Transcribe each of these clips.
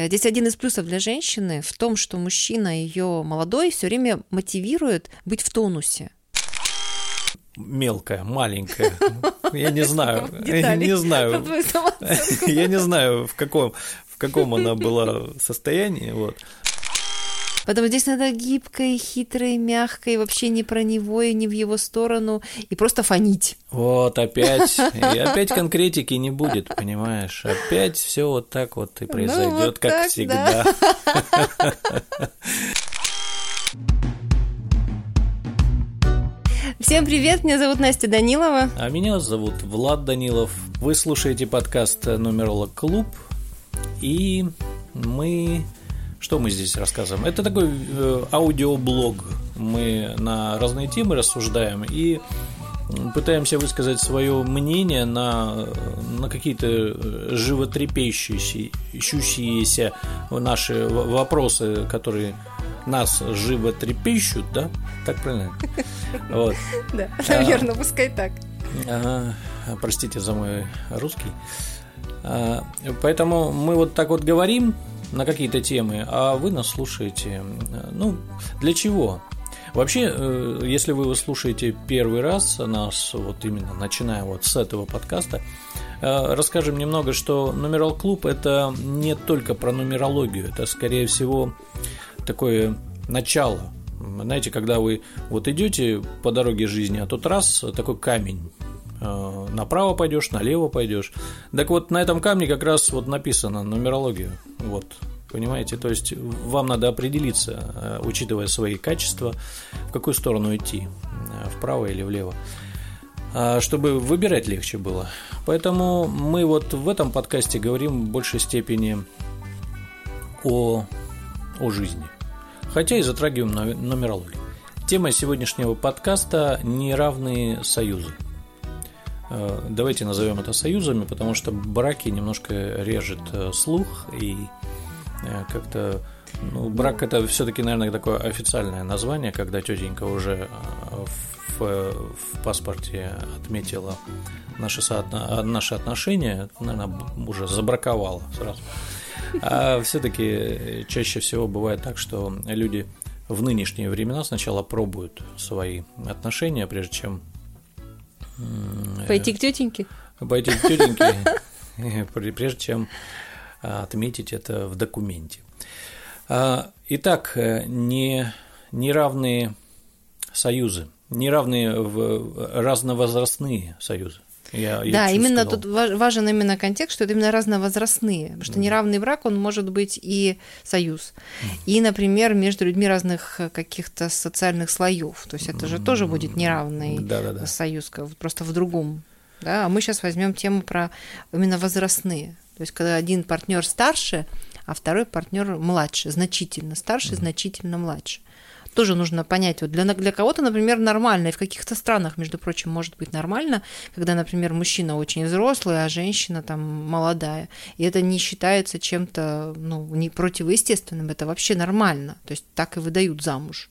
Э, здесь один из плюсов для женщины в том, что мужчина ее молодой все время мотивирует быть в тонусе. Мелкая, маленькая. Я не знаю, я не знаю, я не знаю, в каком, в каком она была состоянии, вот. Поэтому здесь надо гибкой, хитрой, мягкой, вообще не про него и не в его сторону, и просто фонить. Вот, опять, и опять конкретики не будет, понимаешь? Опять все вот так вот и произойдет, ну, вот как так, всегда. Да. Всем привет, меня зовут Настя Данилова. А меня зовут Влад Данилов. Вы слушаете подкаст «Нумеролог Клуб», и мы... Что мы здесь рассказываем? Это такой э, аудиоблог. Мы на разные темы рассуждаем и пытаемся высказать свое мнение на, на какие-то животрепещущиеся наши вопросы, которые нас живо трепещут, да? Так правильно? Вот. Да, наверное, пускай так. Простите за мой русский. А, поэтому мы вот так вот говорим на какие-то темы, а вы нас слушаете. Ну, для чего? Вообще, э, если вы слушаете первый раз нас, вот именно начиная вот с этого подкаста, э, расскажем немного, что Нумерал Клуб – это не только про нумерологию, это, скорее всего, такое начало. Знаете, когда вы вот идете по дороге жизни, а тут раз такой камень, направо пойдешь, налево пойдешь. Так вот, на этом камне как раз вот написано нумерология. Вот, понимаете? То есть вам надо определиться, э, учитывая свои качества, в какую сторону идти, э, вправо или влево чтобы выбирать легче было. Поэтому мы вот в этом подкасте говорим в большей степени о, о жизни – хотя и затрагиваем нумерологию. Тема сегодняшнего подкаста – неравные союзы. Э, давайте назовем это союзами, потому что браки немножко режет э, слух и э, как-то ну, брак это все-таки, наверное, такое официальное название, когда тетенька уже в, в паспорте отметила наши, соотно, наши отношения, наверное, уже забраковала сразу. А все-таки чаще всего бывает так, что люди в нынешние времена сначала пробуют свои отношения, прежде чем пойти к тетеньке. Пойти к тетеньке, прежде чем отметить это в документе. А, итак, не, неравные союзы, неравные разновозрастные союзы. Я, я да, именно сказал. тут важен именно контекст, что это именно разновозрастные, потому что неравный брак, он может быть и союз, и, например, между людьми разных каких-то социальных слоев, то есть это же тоже будет неравный да, да, да. союз, просто в другом. Да? А мы сейчас возьмем тему про именно возрастные, то есть когда один партнер старше, а второй партнер младше, значительно старше, значительно младше тоже нужно понять. Вот для, для кого-то, например, нормально, и в каких-то странах, между прочим, может быть нормально, когда, например, мужчина очень взрослый, а женщина там молодая. И это не считается чем-то ну, не противоестественным, это вообще нормально. То есть так и выдают замуж.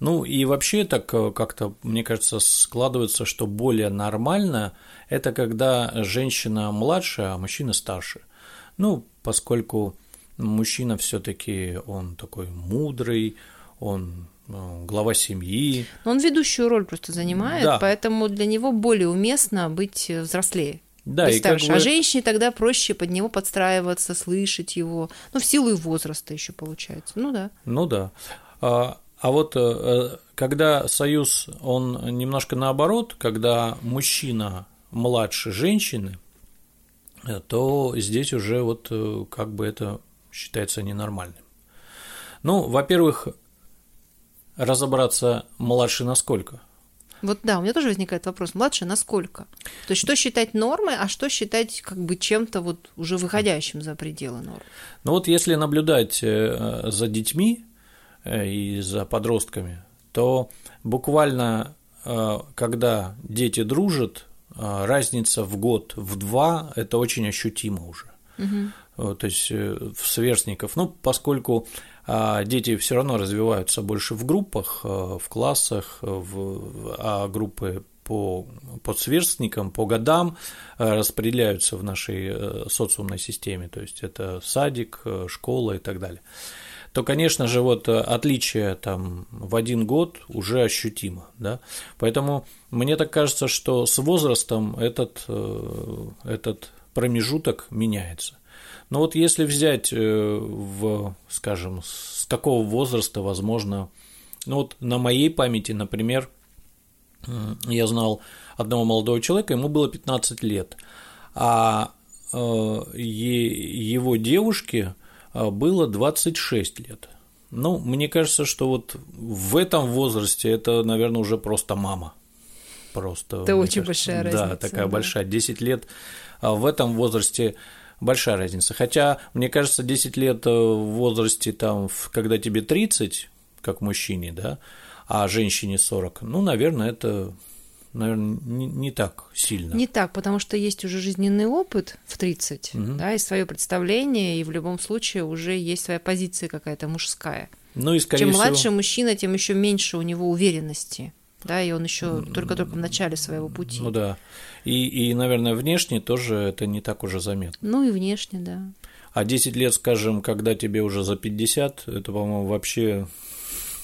Ну и вообще так э, как-то, мне кажется, складывается, что более нормально это когда женщина младше, а мужчина старше. Ну, поскольку мужчина все-таки он такой мудрый, он ну, глава семьи. Он ведущую роль просто занимает, да. поэтому для него более уместно быть взрослее. Да, и старше. Как бы... А женщине тогда проще под него подстраиваться, слышать его. Ну, в силу и возраста еще получается. Ну да. Ну да. А, а вот э, когда союз, он немножко наоборот, когда мужчина младше женщины, э, то здесь уже вот э, как бы это считается ненормальным. Ну, во-первых, разобраться, младше насколько. Вот да, у меня тоже возникает вопрос, младше насколько? То есть что считать нормой, а что считать как бы чем-то вот уже выходящим за пределы нормы? Ну вот если наблюдать э, за детьми э, и за подростками, то буквально э, когда дети дружат, разница в год, в два – это очень ощутимо уже. Угу. То есть в сверстников, ну, поскольку дети все равно развиваются больше в группах, э, в классах, в, а группы по, по сверстникам, по годам распределяются в нашей социумной системе, то есть это садик, школа и так далее. То, конечно же, вот отличие там в один год уже ощутимо, да, поэтому мне так кажется, что с возрастом этот, этот промежуток меняется. Но вот если взять в, скажем, с какого возраста, возможно, ну вот на моей памяти, например, я знал одного молодого человека, ему было 15 лет, а э, его девушке э, было 26 лет. Ну, мне кажется, что вот в этом возрасте это, наверное, уже просто мама. Просто. Это очень кажется, большая разница. Да, такая да. большая. 10 лет а в этом возрасте большая разница. Хотя, мне кажется, 10 лет э, в возрасте, там, когда тебе 30, как мужчине, да, а женщине 40, ну, наверное, это наверное, не, не так сильно. Не так, потому что есть уже жизненный опыт в 30, угу. да, и свое представление, и в любом случае уже есть своя позиция какая-то мужская. Ну и скорее Чем всего... младше мужчина, тем еще меньше у него уверенности, да, и он еще только-только в начале своего пути. Ну да. И, и, наверное, внешне тоже это не так уже заметно. Ну и внешне, да. А 10 лет, скажем, когда тебе уже за 50, это, по-моему, вообще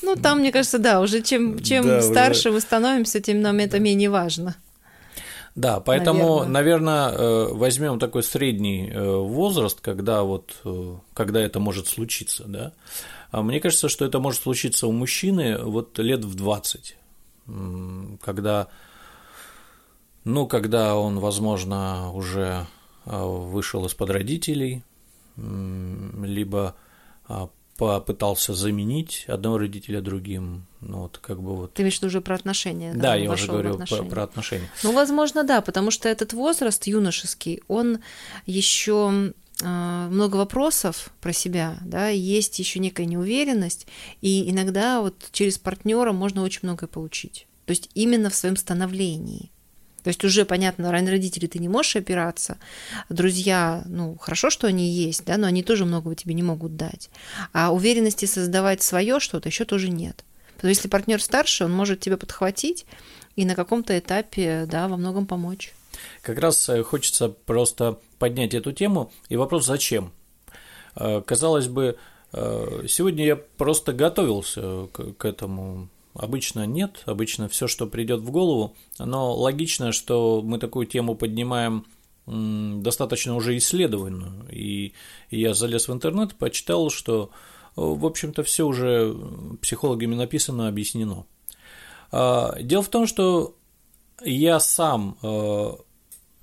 ну, там, мне кажется, да, уже чем, чем да, старше уже... мы становимся, тем нам это менее важно. Да, поэтому, наверное, наверное возьмем такой средний э, возраст, когда вот, э, когда это может случиться, да. А мне кажется, что это может случиться у мужчины вот лет в 20, когда, ну, когда он, возможно, уже э, вышел из-под родителей, либо а, попытался заменить одного родителя другим. Ну, вот как бы вот. Ты имеешь в виду уже про отношения? Да, да я уже говорю отношения. про отношения. Ну, возможно, да, потому что этот возраст юношеский, он еще а, много вопросов про себя, да, есть еще некая неуверенность, и иногда вот через партнера можно очень многое получить. То есть именно в своем становлении. То есть уже понятно, ранее родители ты не можешь опираться, друзья, ну, хорошо, что они есть, да, но они тоже многого тебе не могут дать. А уверенности создавать свое что-то еще тоже нет. Потому что если партнер старше, он может тебя подхватить и на каком-то этапе, да, во многом помочь. Как раз э, хочется просто поднять эту тему и вопрос «зачем?». Э, казалось бы, э, сегодня я просто готовился к этому Обычно нет, обычно все, что придет в голову, но логично, что мы такую тему поднимаем достаточно уже исследованную. И я залез в интернет, почитал, что, в общем-то, все уже психологами написано, объяснено. А, дело в том, что я сам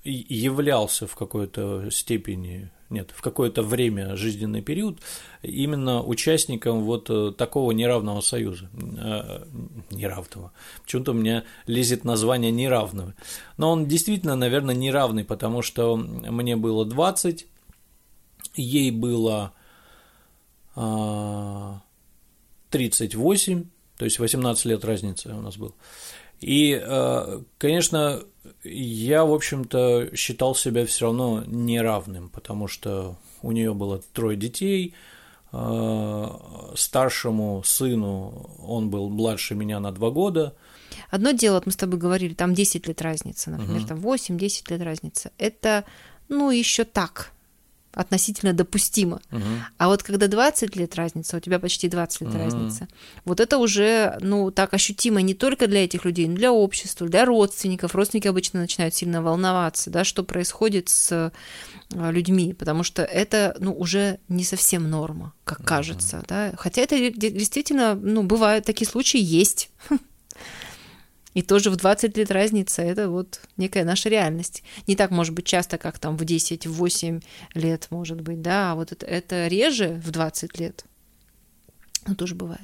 являлся в какой-то степени нет, в какое-то время, жизненный период, именно участником вот э, такого неравного союза. Э, неравного. Почему-то у меня лезет название неравного. Но он действительно, наверное, неравный, потому что мне было 20, ей было 38, а, то есть 18 лет разница у нас был. И, э, конечно, я, в общем-то, считал себя все равно неравным, потому что у нее было трое детей, э, старшему сыну он был младше меня на два года. Одно дело, вот мы с тобой говорили, там 10 лет разницы, например, угу. там 8-10 лет разница. Это, ну, еще так, относительно допустимо. Угу. А вот когда 20 лет разница, у тебя почти 20 лет угу. разница, вот это уже, ну, так ощутимо не только для этих людей, но для общества, для родственников. Родственники обычно начинают сильно волноваться, да, что происходит с а, людьми, потому что это, ну, уже не совсем норма, как кажется, угу. да. Хотя это действительно, ну, бывают такие случаи, есть. И тоже в 20 лет разница – это вот некая наша реальность. Не так, может быть, часто, как там в 10, в 8 лет, может быть, да, а вот это, это реже в 20 лет. Но тоже бывает.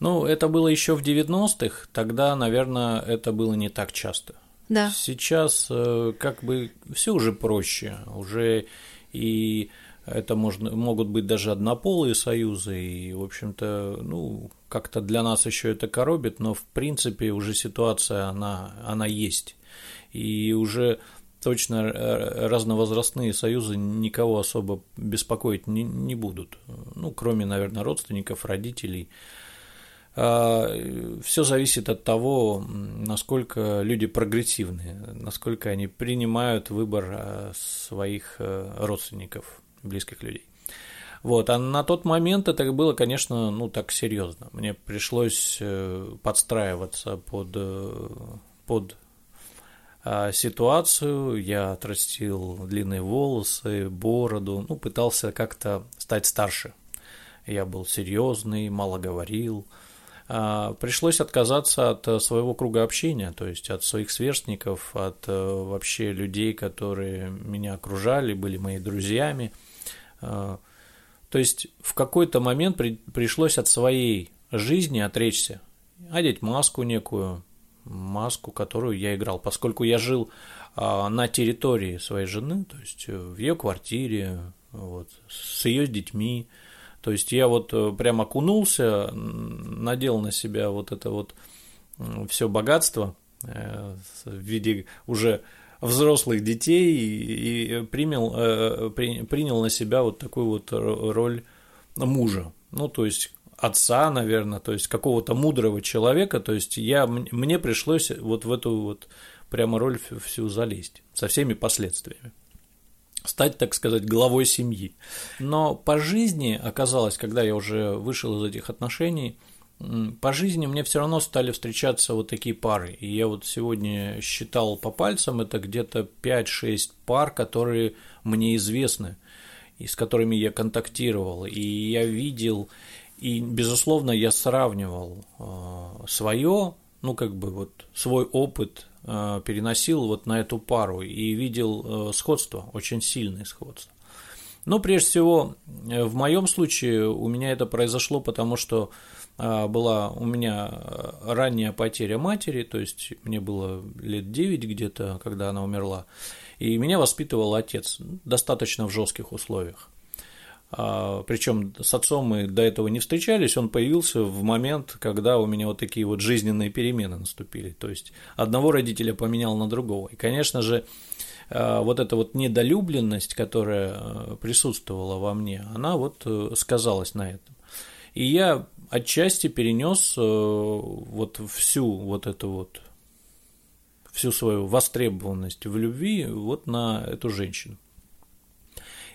Ну, это было еще в 90-х, тогда, наверное, это было не так часто. Да. Сейчас э, как бы все уже проще, уже и это можно, могут быть даже однополые союзы, и, в общем-то, ну, как-то для нас еще это коробит, но, в принципе, уже ситуация, она, она есть. И уже точно разновозрастные союзы никого особо беспокоить не, не будут. Ну, кроме, наверное, родственников, родителей. э, все зависит от того, насколько люди прогрессивны, насколько они принимают выбор э, своих родственников, близких людей. Вот, а на тот момент это было, конечно, ну так серьезно. Мне пришлось подстраиваться под, под а, ситуацию, я отрастил длинные волосы, бороду, ну, пытался как-то стать старше. Я был серьезный, мало говорил. А, пришлось отказаться от своего круга общения, то есть от своих сверстников, от э, вообще людей, которые меня окружали, были моими друзьями. А, то есть в какой-то момент пришлось от своей жизни отречься, одеть маску некую, маску, которую я играл, поскольку я жил а, на территории своей жены, то есть э, в ее квартире, вот, с ее детьми. То есть я вот э, прям окунулся, надел на себя вот это вот все богатство э, в виде уже взрослых детей и принял, принял на себя вот такую вот роль мужа. Ну, то есть отца, наверное, то есть какого-то мудрого человека, то есть я, мне пришлось вот в эту вот прямо роль всю залезть со всеми последствиями стать, так сказать, главой семьи. Но по жизни оказалось, когда я уже вышел из этих отношений, по жизни мне все равно стали встречаться вот такие пары. И я вот сегодня считал по пальцам, это где-то 5-6 пар, которые мне известны, и с которыми я контактировал. И я видел и, безусловно, я сравнивал э, свое, ну, как бы вот свой опыт э, переносил вот на эту пару и видел э, сходство, очень сильное сходство. Но прежде всего, в моем случае у меня это произошло, потому что была у меня ранняя потеря матери, то есть мне было лет 9 где-то, когда она умерла, и меня воспитывал отец достаточно в жестких условиях. А, Причем с отцом мы до этого не встречались, он появился в момент, когда у меня вот такие вот жизненные перемены наступили. То есть одного родителя поменял на другого. И, конечно же, а, вот эта вот недолюбленность, которая а, присутствовала во мне, она вот э, сказалась на этом. И я отчасти перенес э, вот всю вот эту вот всю свою востребованность в любви вот на эту женщину.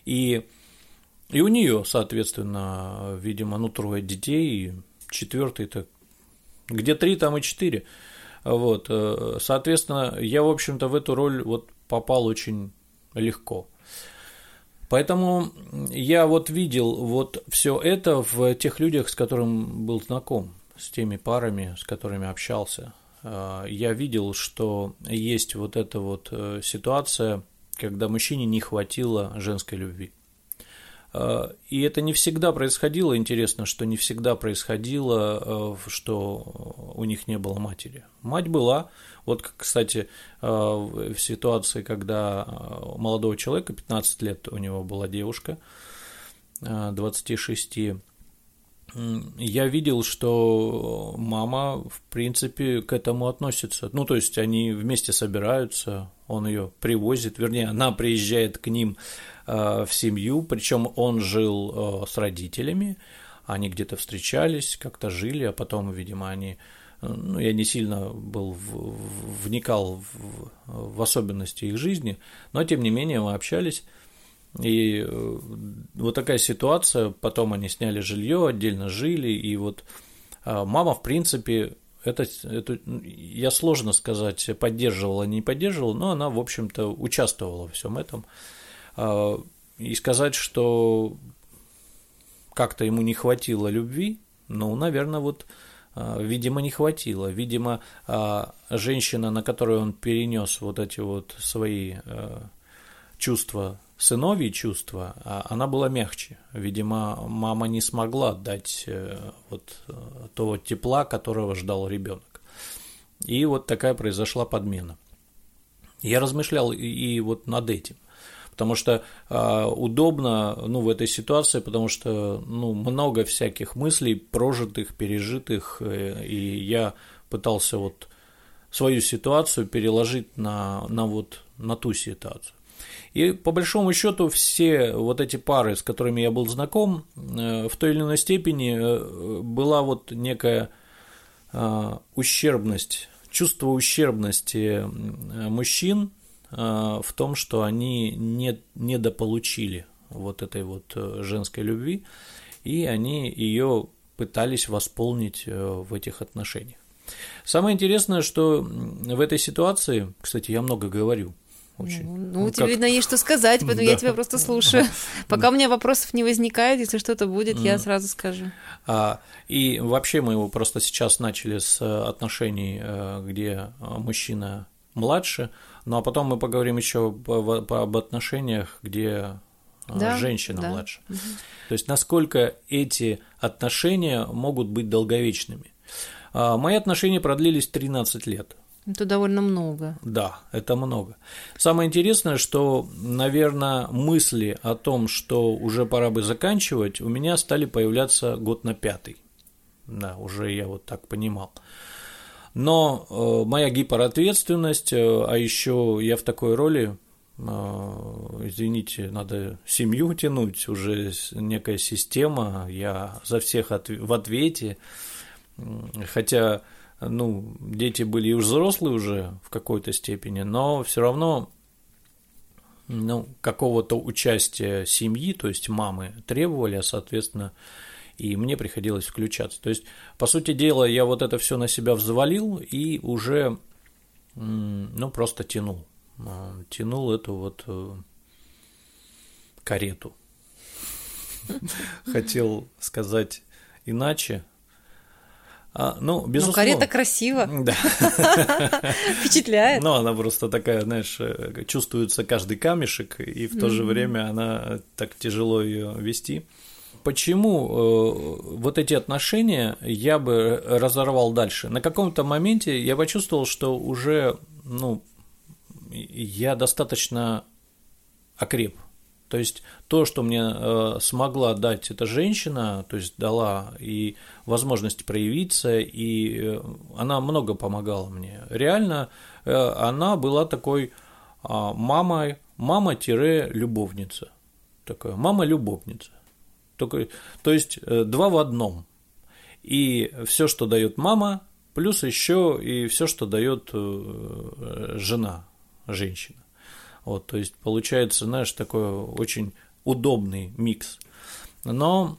И и у нее, соответственно, видимо, ну, трое детей, четвертый-то где три, там и четыре. Вот, э, соответственно, я, в общем-то, в эту роль вот попал очень легко. Поэтому я вот видел вот все это в тех людях, с которыми был знаком, с теми парами, с которыми общался. Э, я видел, что есть вот эта вот э, ситуация, когда мужчине не хватило женской любви. Э, и это не всегда происходило, интересно, что не всегда происходило, э, что у них не было матери. Мать была, вот, кстати, э, в ситуации, когда у молодого человека, 15 лет у него была девушка, 26, я видел, что мама, в принципе, к этому относится. Ну, то есть они вместе собираются, он ее привозит, вернее, она приезжает к ним Э, в семью, причем он жил э, с родителями, они где-то встречались, как-то жили, а потом, видимо, они э, ну, я не сильно был в, вникал в, в особенности их жизни, но тем не менее мы общались. И вот такая ситуация, потом они сняли жилье, отдельно жили, и вот мама, в принципе, это, это я сложно сказать, поддерживала, не поддерживала, но она, в общем-то, участвовала во всем этом. А, и сказать, что как-то ему не хватило любви, ну, наверное, вот, а, видимо, не хватило. Видимо, а, женщина, на которую он перенес вот эти вот свои чувства, сыновьи чувства, она была мягче. Видимо, мама не смогла дать э, вот э, того тепла, которого ждал ребенок. И вот такая произошла подмена. Я размышлял и вот над этим потому что э, удобно ну, в этой ситуации, потому что ну, много всяких мыслей, прожитых, пережитых, э, и я пытался вот свою ситуацию переложить на, на, вот, на ту ситуацию. И по большому счету все вот эти пары, с которыми я был знаком, э, в той или иной степени э, была вот некая ущербность, чувство ущербности мужчин в том, что они не, недополучили вот этой вот женской любви, и они ее пытались восполнить в этих отношениях. Самое интересное, что в этой ситуации, кстати, я много говорю, очень. Ну, ну, ну тебе, как... видно, есть что сказать, поэтому да. я тебя просто слушаю. Пока у меня вопросов не возникает, если что-то будет, я сразу скажу. А, и вообще мы его просто сейчас начали с э, отношений, э, где э, мужчина младше, ну а потом мы поговорим еще об отношениях, где да, женщина да. младше. Угу. То есть насколько эти отношения могут быть долговечными. А, мои отношения продлились 13 лет. Это довольно много. Да, это много. Самое интересное, что, наверное, мысли о том, что уже пора бы заканчивать, у меня стали появляться год на пятый. Да, уже я вот так понимал. Но э, моя гиперответственность, э, а еще я в такой роли, э, извините, надо семью тянуть, уже некая система, я за всех от, в ответе. Хотя, ну, дети были и взрослые уже в какой-то степени, но все равно ну, какого-то участия семьи, то есть мамы, требовали, а, соответственно, и мне приходилось включаться. То есть, по сути дела, я вот это все на себя взвалил и уже, ну, просто тянул. А, тянул эту вот э, карету. Хотел сказать иначе, а, ну, безусловно. Ну, карета красиво. Да. Впечатляет. Ну, она просто такая, знаешь, э, чувствуется каждый камешек, и в то же время она так тяжело ее вести. Почему э, вот эти отношения я бы разорвал дальше? На каком-то моменте я почувствовал, что уже, ну, я достаточно окреп то есть то, что мне э, смогла дать эта женщина, то есть дала и возможность проявиться, и э, она много помогала мне. Реально э, она была такой э, мамой, мама-любовница. Такая мама-любовница. Только, то есть э, два в одном. И все, что дает мама, плюс еще и все, что дает э, жена, женщина. Вот, то есть получается, знаешь, такой очень удобный микс. Но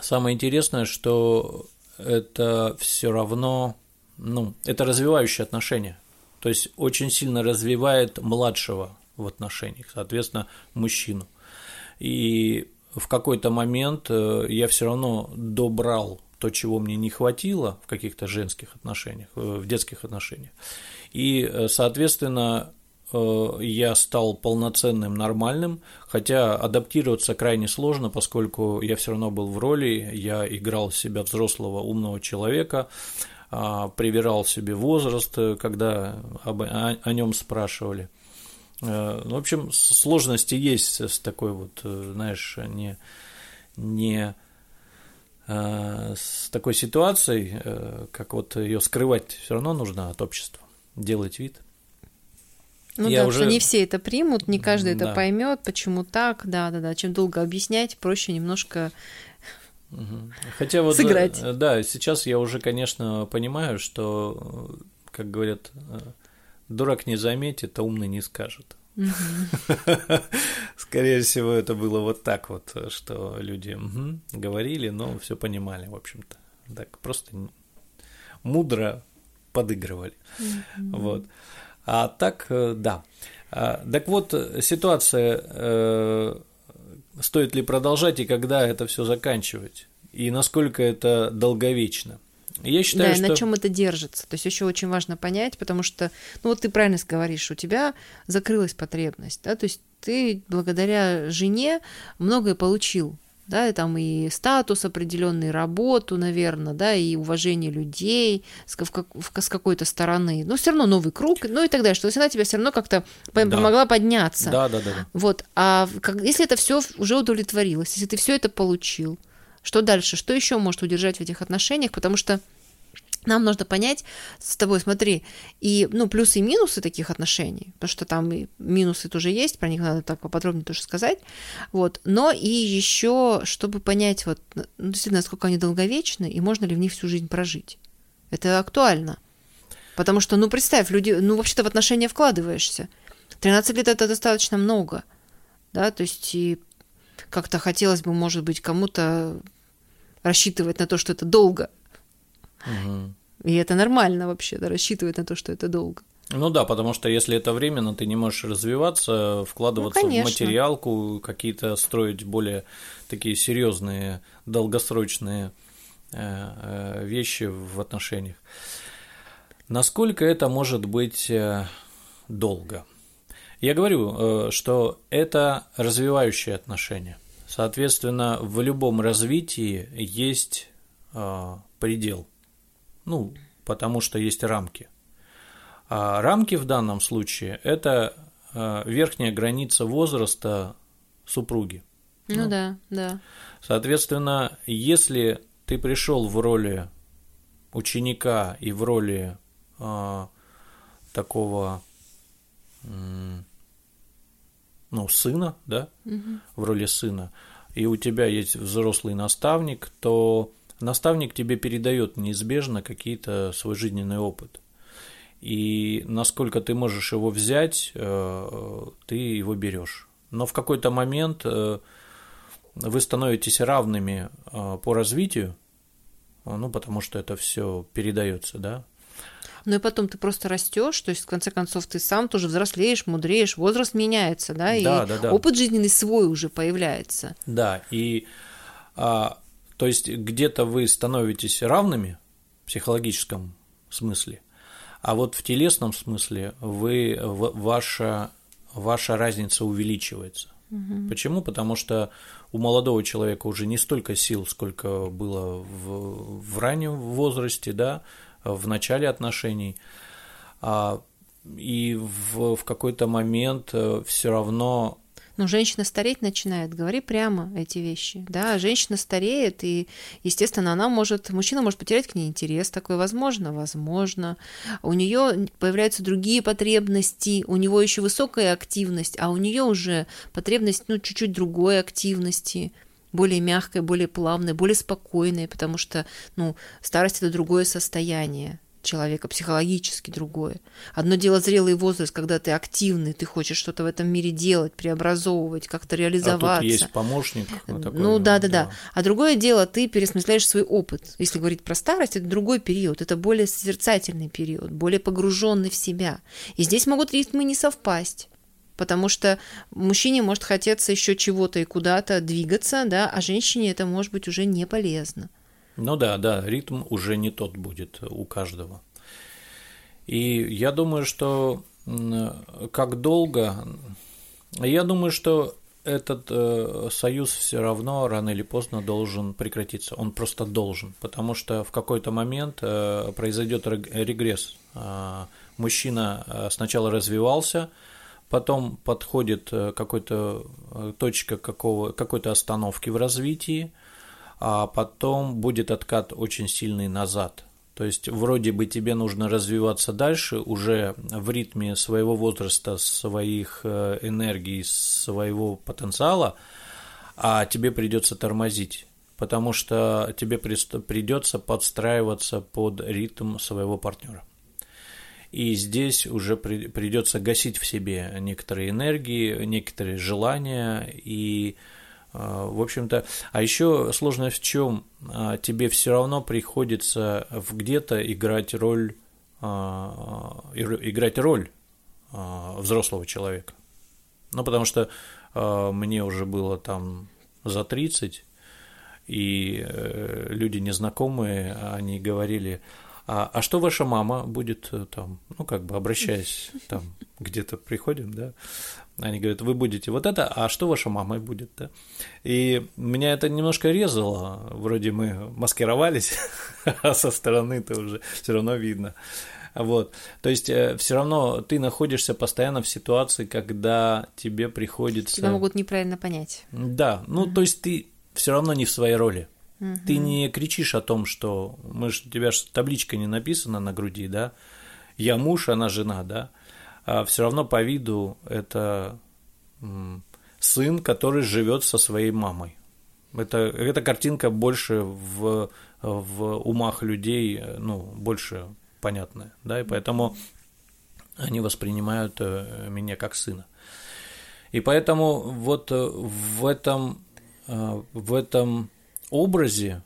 самое интересное, что это все равно, ну, это развивающие отношения. То есть очень сильно развивает младшего в отношениях, соответственно, мужчину. И в какой-то момент э, я все равно добрал то, чего мне не хватило в каких-то женских отношениях, э, в детских отношениях. И, э, соответственно, я стал полноценным, нормальным, хотя адаптироваться крайне сложно, поскольку я все равно был в роли, я играл себя взрослого умного человека, а, привирал себе возраст, когда об, о, о нем спрашивали. Э, ну, в общем, сложности есть с такой вот, э, знаешь, не, не с такой ситуацией, как вот ее скрывать все равно нужно от общества, делать вид. Ну я да, уже... что не все это примут, не каждый да. это поймет, почему так, да, да, да. Чем долго объяснять, проще немножко Хотя вот, сыграть. Э, да, сейчас я уже, конечно, понимаю, что, как говорят, э, дурак не заметит, а умный не скажет. Скорее всего, это было вот так вот, что люди говорили, но все понимали, в общем-то. Так просто мудро подыгрывали. Вот. А так, э, да. А, так вот, ситуация, э, стоит ли продолжать и когда это все заканчивать, и насколько это долговечно. Я считаю, да, что... и на чем это держится. То есть еще очень важно понять, потому что, ну вот ты правильно говоришь, у тебя закрылась потребность, да, то есть ты благодаря жене многое получил, да, и там и статус определенный, работу, наверное, да, и уважение людей с, с какой-то стороны, но все равно новый круг, ну и так далее, что она тебя все равно как-то да. помогла подняться. Да, да, да. Вот, а как, если это все уже удовлетворилось, если ты все это получил, что дальше, что еще может удержать в этих отношениях, потому что нам нужно понять с тобой, смотри, и, ну, плюсы и минусы таких отношений, потому что там и минусы тоже есть, про них надо так поподробнее тоже сказать, вот, но и еще, чтобы понять, вот, ну, действительно, насколько они долговечны, и можно ли в них всю жизнь прожить. Это актуально. Потому что, ну, представь, люди, ну, вообще-то в отношения вкладываешься. 13 лет это достаточно много. Да, то есть и как-то хотелось бы, может быть, кому-то рассчитывать на то, что это долго. Угу. И это нормально вообще, да, рассчитывать на то, что это долго. Ну да, потому что если это временно, ты не можешь развиваться, вкладываться ну, в материалку, какие-то строить более такие серьезные, долгосрочные э, э, вещи в отношениях. Насколько это может быть э, долго? Я говорю, что это развивающие отношения. Соответственно, в любом развитии есть предел. Ну, потому что есть рамки. А рамки в данном случае – это а, верхняя граница возраста супруги. Ну, ну да, да. Соответственно, если ты пришел в роли ученика и в роли э, такого ну, сына, да, угу. в роли сына, и у тебя есть взрослый наставник, то наставник тебе передает неизбежно какие-то свой жизненный опыт и насколько ты можешь его взять, э, ты его берешь. Но в какой-то момент э, вы становитесь равными э, по развитию, ну, потому что это все передается, да. Ну и потом ты просто растешь, то есть в конце концов ты сам тоже взрослеешь, мудреешь, возраст меняется, да, и да, да. опыт жизненный свой уже появляется. Да, и а, то есть где-то вы становитесь равными в психологическом смысле, а вот в телесном смысле вы, ваша, ваша разница увеличивается. Угу. Почему? Потому что у молодого человека уже не столько сил, сколько было в, в раннем возрасте, да, в начале отношений. А, и в, в какой-то момент э, все равно но женщина стареть начинает, говори прямо эти вещи, да, женщина стареет, и, естественно, она может, мужчина может потерять к ней интерес, такое возможно, возможно, у нее появляются другие потребности, у него еще высокая активность, а у нее уже потребность, ну, чуть-чуть другой активности, более мягкой, более плавной, более спокойной, потому что, ну, старость это другое состояние, человека, психологически другое. Одно дело зрелый возраст, когда ты активный, ты хочешь что-то в этом мире делать, преобразовывать, как-то реализоваться. А тут есть помощник. Ну, такой, ну да, да, да. А другое дело, ты пересмысляешь свой опыт. Если говорить про старость, это другой период, это более созерцательный период, более погруженный в себя. И здесь могут ритмы не совпасть потому что мужчине может хотеться еще чего-то и куда-то двигаться, да, а женщине это может быть уже не полезно. Ну да, да, ритм уже не тот будет у каждого. И я думаю, что как долго, я думаю, что этот э, союз все равно рано или поздно должен прекратиться. Он просто должен, потому что в какой-то момент э, произойдет регресс. Э, мужчина э, сначала развивался, потом подходит э, какой-то э, точка какого, какой-то остановки в развитии, а потом будет откат очень сильный назад. То есть вроде бы тебе нужно развиваться дальше уже в ритме своего возраста, своих э, энергий, своего потенциала, а тебе придется тормозить, потому что тебе придется подстраиваться под ритм своего партнера. И здесь уже придется гасить в себе некоторые энергии, некоторые желания и в общем-то, а еще сложность в чем? А, тебе все равно приходится где-то играть роль, а, играть роль взрослого человека. Ну, потому что мне уже было там за 30, и э, люди незнакомые, они говорили, а, а что ваша мама будет э, там, ну, как бы обращаясь там где-то приходим, да, они говорят, вы будете вот это, а что ваша мама будет, да? И меня это немножко резало, вроде мы маскировались, а со стороны-то уже все равно видно. Вот. То есть э, все равно ты находишься постоянно в ситуации, когда тебе приходится. Тебя могут неправильно понять. Да, ну то есть ты все равно не в своей роли. Ты не кричишь о том, что мы ж, у тебя же табличка не написана на груди, да? Я муж, она жена, да? А все равно по виду это сын, который живет со своей мамой. Это, эта картинка больше в, в умах людей, ну, больше понятная, да, и поэтому они воспринимают э, меня как сына. И поэтому вот э, в этом, э, в этом образе,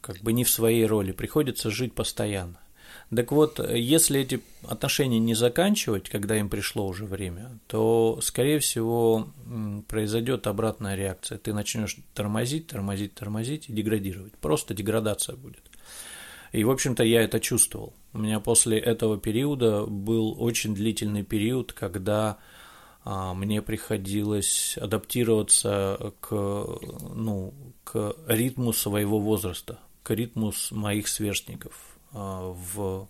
как бы не в своей роли, приходится жить постоянно. Так вот, если эти отношения не заканчивать, когда им пришло уже время, то, скорее всего, произойдет обратная реакция. Ты начнешь тормозить, тормозить, тормозить и деградировать. Просто деградация будет. И, в общем-то, я это чувствовал. У меня после этого периода был очень длительный период, когда а, мне приходилось адаптироваться к, ну, к ритму своего возраста, к ритму моих сверстников – в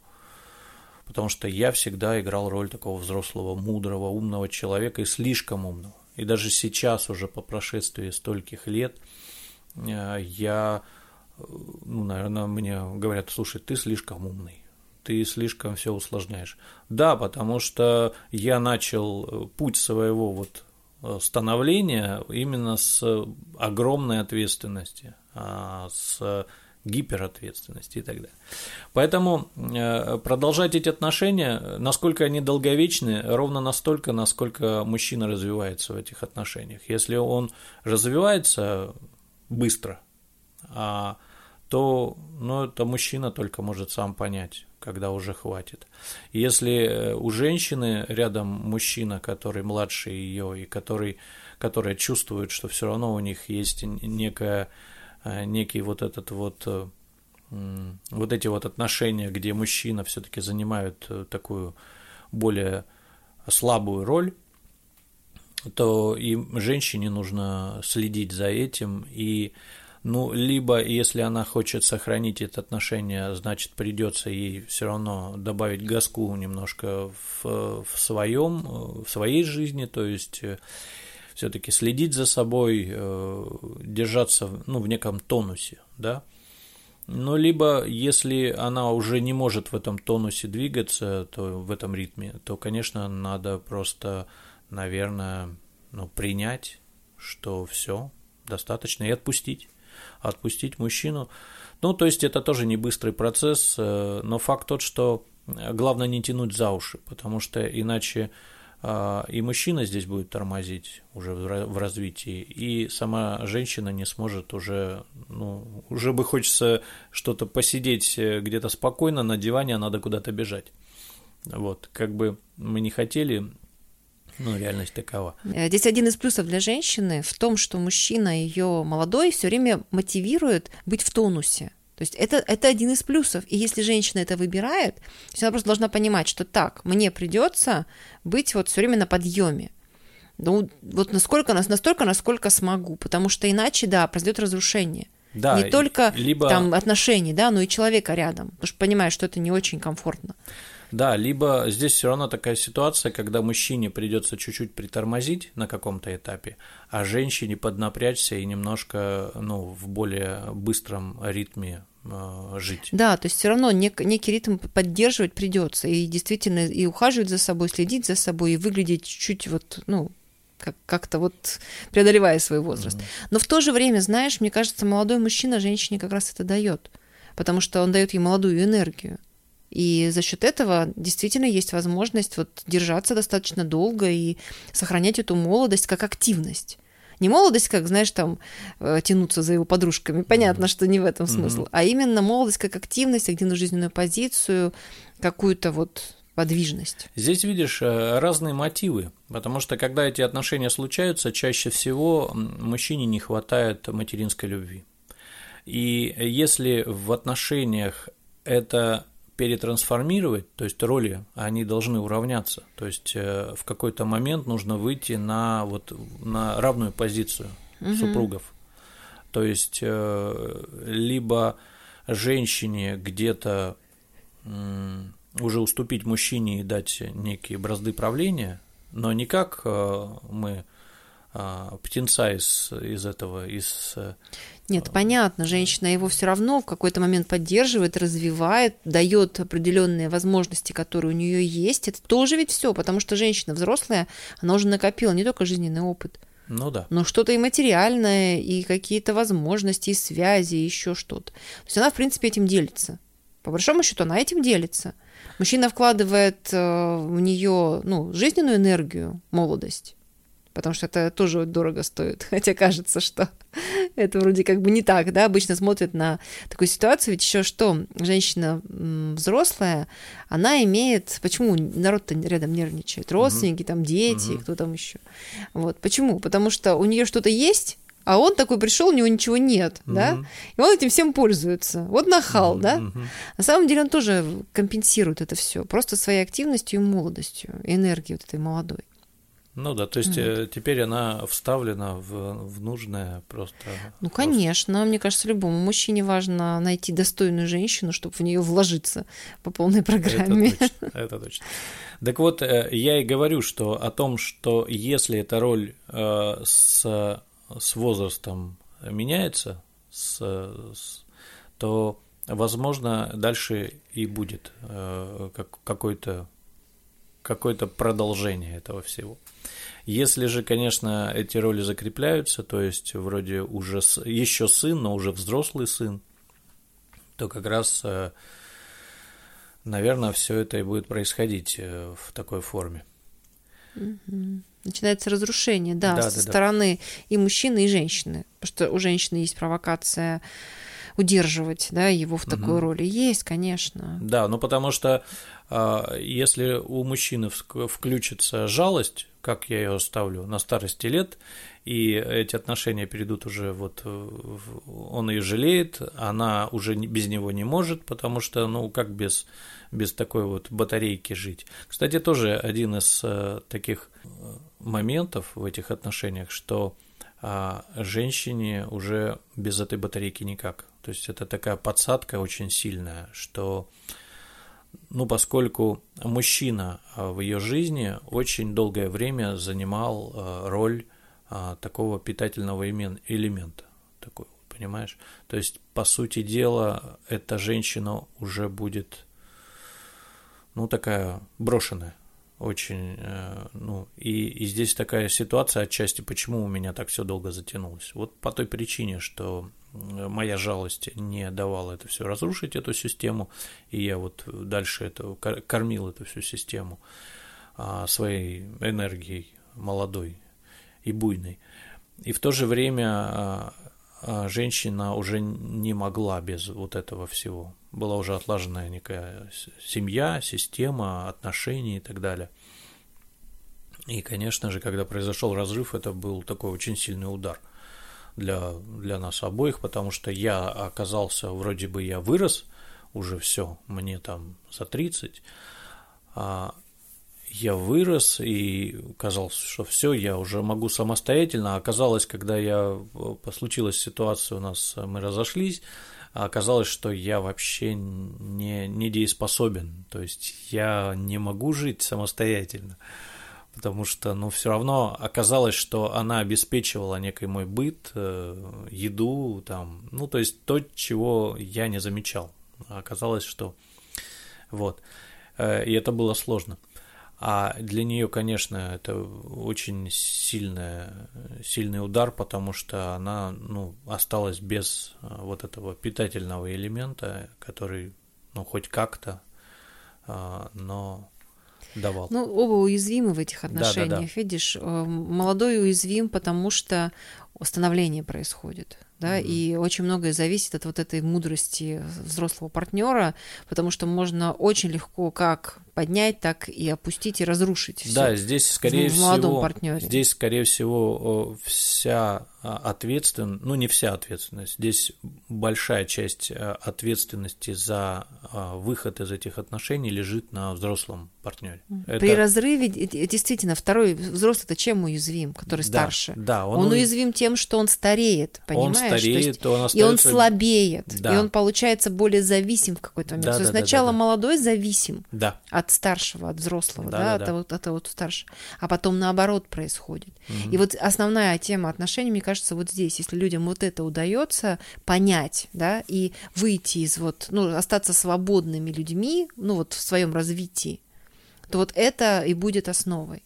потому что я всегда играл роль такого взрослого, мудрого, умного человека и слишком умного. И даже сейчас, уже по прошествии стольких лет, а, я, ну, наверное, мне говорят, слушай, ты слишком умный, ты слишком все усложняешь. Да, потому что я начал путь своего вот э, становления именно с огромной ответственности, а, с гиперответственности и так далее. Поэтому э, продолжать эти отношения, насколько они долговечны, ровно настолько, насколько мужчина развивается в этих отношениях. Если он развивается быстро, а, то ну, это мужчина только может сам понять, когда уже хватит. Если э, у женщины рядом мужчина, который младше ее и который, который чувствует, что все равно у них есть некая некий вот этот вот э, вот эти вот отношения, где мужчина все-таки занимает э, такую более слабую роль, то и женщине нужно следить за этим. И ну, либо если она хочет сохранить это отношение, значит, придется ей все равно добавить газку немножко в, в своем, в своей жизни, то есть все-таки следить за собой, э, держаться ну, в неком тонусе, да. Ну, либо если она уже не может в этом тонусе двигаться, то в этом ритме, то, конечно, надо просто, наверное, ну, принять, что все достаточно, и отпустить. Отпустить мужчину. Ну, то есть это тоже не быстрый процесс, э, но факт тот, что главное не тянуть за уши, потому что иначе и мужчина здесь будет тормозить уже в развитии, и сама женщина не сможет уже, ну, уже бы хочется что-то посидеть э, где-то спокойно на диване, а надо куда-то бежать. Вот, как бы мы не хотели, ну, реальность такова. Э, здесь один из плюсов для женщины в том, что мужчина ее молодой все время мотивирует быть в тонусе. То есть это, это один из плюсов. И если женщина это выбирает, она просто должна понимать, что так, мне придется быть вот все время на подъеме. Ну, вот насколько, настолько, насколько смогу, потому что иначе, да, произойдет разрушение. Да, не только либо... там отношений, да, но и человека рядом, потому что понимаешь, что это не очень комфортно. Да, либо здесь все равно такая ситуация, когда мужчине придется чуть-чуть притормозить на каком-то этапе, а женщине поднапрячься и немножко ну, в более быстром ритме э, жить. Да, то есть все равно нек- некий ритм поддерживать придется и действительно и ухаживать за собой, следить за собой и выглядеть чуть-чуть вот, ну, как- как-то вот преодолевая свой возраст. Mm-hmm. Но в то же время, знаешь, мне кажется, молодой мужчина женщине как раз это дает, потому что он дает ей молодую энергию. И за счет этого действительно есть возможность вот держаться достаточно долго и сохранять эту молодость как активность. Не молодость, как, знаешь, там, э, тянуться за его подружками. Понятно, что не в этом смысл. Mm-hmm. А именно молодость как активность, активную жизненную позицию, какую-то вот подвижность. Здесь видишь э, разные мотивы, потому что когда эти отношения случаются, чаще всего мужчине не хватает материнской любви. И если в отношениях это перетрансформировать, то есть роли, они должны уравняться. То есть э, в какой-то момент нужно выйти на, вот, на равную позицию угу. супругов. То есть э, либо женщине где-то уже уступить мужчине и дать некие бразды правления, но не как э, мы птенца из, из этого, из нет, понятно, женщина его все равно в какой-то момент поддерживает, развивает, дает определенные возможности, которые у нее есть. Это тоже ведь все, потому что женщина взрослая, она уже накопила не только жизненный опыт, Ну да. Но что-то и материальное, и какие-то возможности, и связи, и еще что-то. То есть она, в принципе, этим делится. По большому счету, она этим делится. Мужчина вкладывает э, в нее ну, жизненную энергию, молодость, потому что это тоже дорого стоит. Хотя кажется, что это вроде как бы не так, да, обычно смотрят на такую ситуацию, ведь еще что, женщина взрослая, она имеет, почему народ-то рядом нервничает, родственники, там дети, mm кто там еще, вот, почему? Потому что у нее что-то есть, а он такой пришел, у него ничего нет, mm-hmm. да, и он этим всем пользуется. Вот нахал, mm-hmm. да. На самом деле он тоже компенсирует это все, просто своей активностью и молодостью, энергией вот этой молодой. Ну да, то есть mm. теперь она вставлена в, в нужное просто. Ну, конечно, просто... мне кажется, любому мужчине важно найти достойную женщину, чтобы в нее вложиться по полной программе. Это точно. Это точно. Так вот, э, я и говорю, что о том, что если эта роль э, с, с возрастом меняется, с, с, то, возможно, дальше и будет как, какой-то какое-то продолжение этого всего. Если же, конечно, эти роли закрепляются, то есть вроде уже еще сын, но уже взрослый сын, то как раз, э, наверное, все это и будет происходить э, в такой форме. Начинается разрушение, да, да со да, стороны да. и мужчины, и женщины. Потому что у женщины есть провокация удерживать да, его в такой угу. роли. Есть, конечно. Да, ну потому что а, если у мужчины включится жалость, как я ее ставлю, на старости лет, и эти отношения перейдут уже вот, он ее жалеет, она уже без него не может, потому что, ну, как без, без такой вот батарейки жить. Кстати, тоже один из э, таких э, моментов в этих отношениях, что а женщине уже без этой батарейки никак. То есть это такая подсадка очень сильная, что ну, поскольку мужчина а, в ее жизни очень долгое время занимал а, роль а, такого питательного элемента, такой, понимаешь? То есть, по сути дела, эта женщина уже будет, ну, такая брошенная, очень, э, ну, и, и здесь такая ситуация отчасти, почему у меня так все долго затянулось. Вот по той причине, что моя жалость не давала это все разрушить, эту систему, и я вот дальше это, кормил эту всю систему а, своей энергией молодой и буйной. И в то же время а, а, женщина уже не могла без вот этого всего. Была уже отлаженная некая семья, система, отношения и так далее. И, конечно же, когда произошел разрыв, это был такой очень сильный удар – для, для нас обоих, потому что я оказался, вроде бы я вырос, уже все, мне там за 30, а я вырос и казалось, что все, я уже могу самостоятельно. Оказалось, когда я случилась ситуация, у нас мы разошлись, оказалось, что я вообще не, не дееспособен, то есть я не могу жить самостоятельно потому что, ну, все равно оказалось, что она обеспечивала некий мой быт, э, еду, там, ну, то есть то, чего я не замечал. Оказалось, что вот, э, и это было сложно. А для нее, конечно, это очень сильная, сильный удар, потому что она ну, осталась без э, вот этого питательного элемента, который, ну, хоть как-то, но давал. Ну, оба уязвимы в этих отношениях. Да, да, да. Видишь, э, молодой уязвим, потому что становление происходит да, mm-hmm. и очень многое зависит от вот этой мудрости взрослого партнера, потому что можно очень легко как поднять, так и опустить и разрушить. Всё да, здесь скорее в, в всего, партнере. здесь скорее всего вся а, ответственность, ну не вся ответственность, здесь большая часть а, ответственности за а, выход из этих отношений лежит на взрослом партнере. При это... разрыве действительно второй взрослый это чем уязвим, который да, старше? Да, он, он уязвим тем, что он стареет, понимаешь? Он стареет, есть, он остается... и он слабеет, да. и он получается более зависим в какой-то момент. Да, То есть да, сначала да, да. молодой зависим да. от старшего, от взрослого, да, да, да. От, от, от старшего, а потом наоборот происходит. Угу. И вот основная тема отношений, мне кажется, вот здесь, если людям вот это удается понять, да, и выйти из вот, ну, остаться свободными людьми, ну, вот в своем развитии, то вот это и будет основой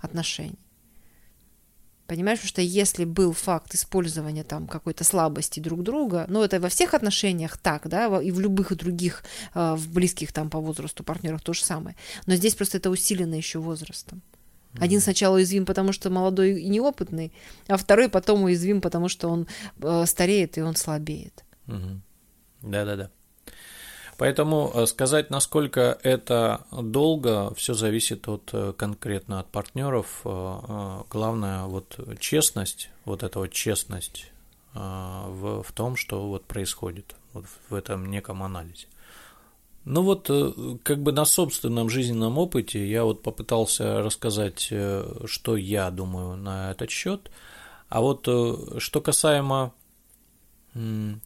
отношений. Понимаешь, потому что если был факт использования там какой-то слабости друг друга, ну это во всех отношениях так, да, и в любых других, э, в близких там по возрасту партнерах то же самое. Но здесь просто это усилено еще возрастом. Один сначала уязвим, потому что молодой и неопытный, а второй потом уязвим, потому что он э, стареет и он слабеет. Да-да-да. Поэтому э, сказать, насколько это долго, все зависит от э, конкретно от партнеров. Э, главное вот честность, вот эта вот честность в, в том, что вот происходит вот в этом неком анализе. Ну вот, как бы на собственном жизненном опыте я вот попытался рассказать, что я думаю на этот счет. А вот что касаемо,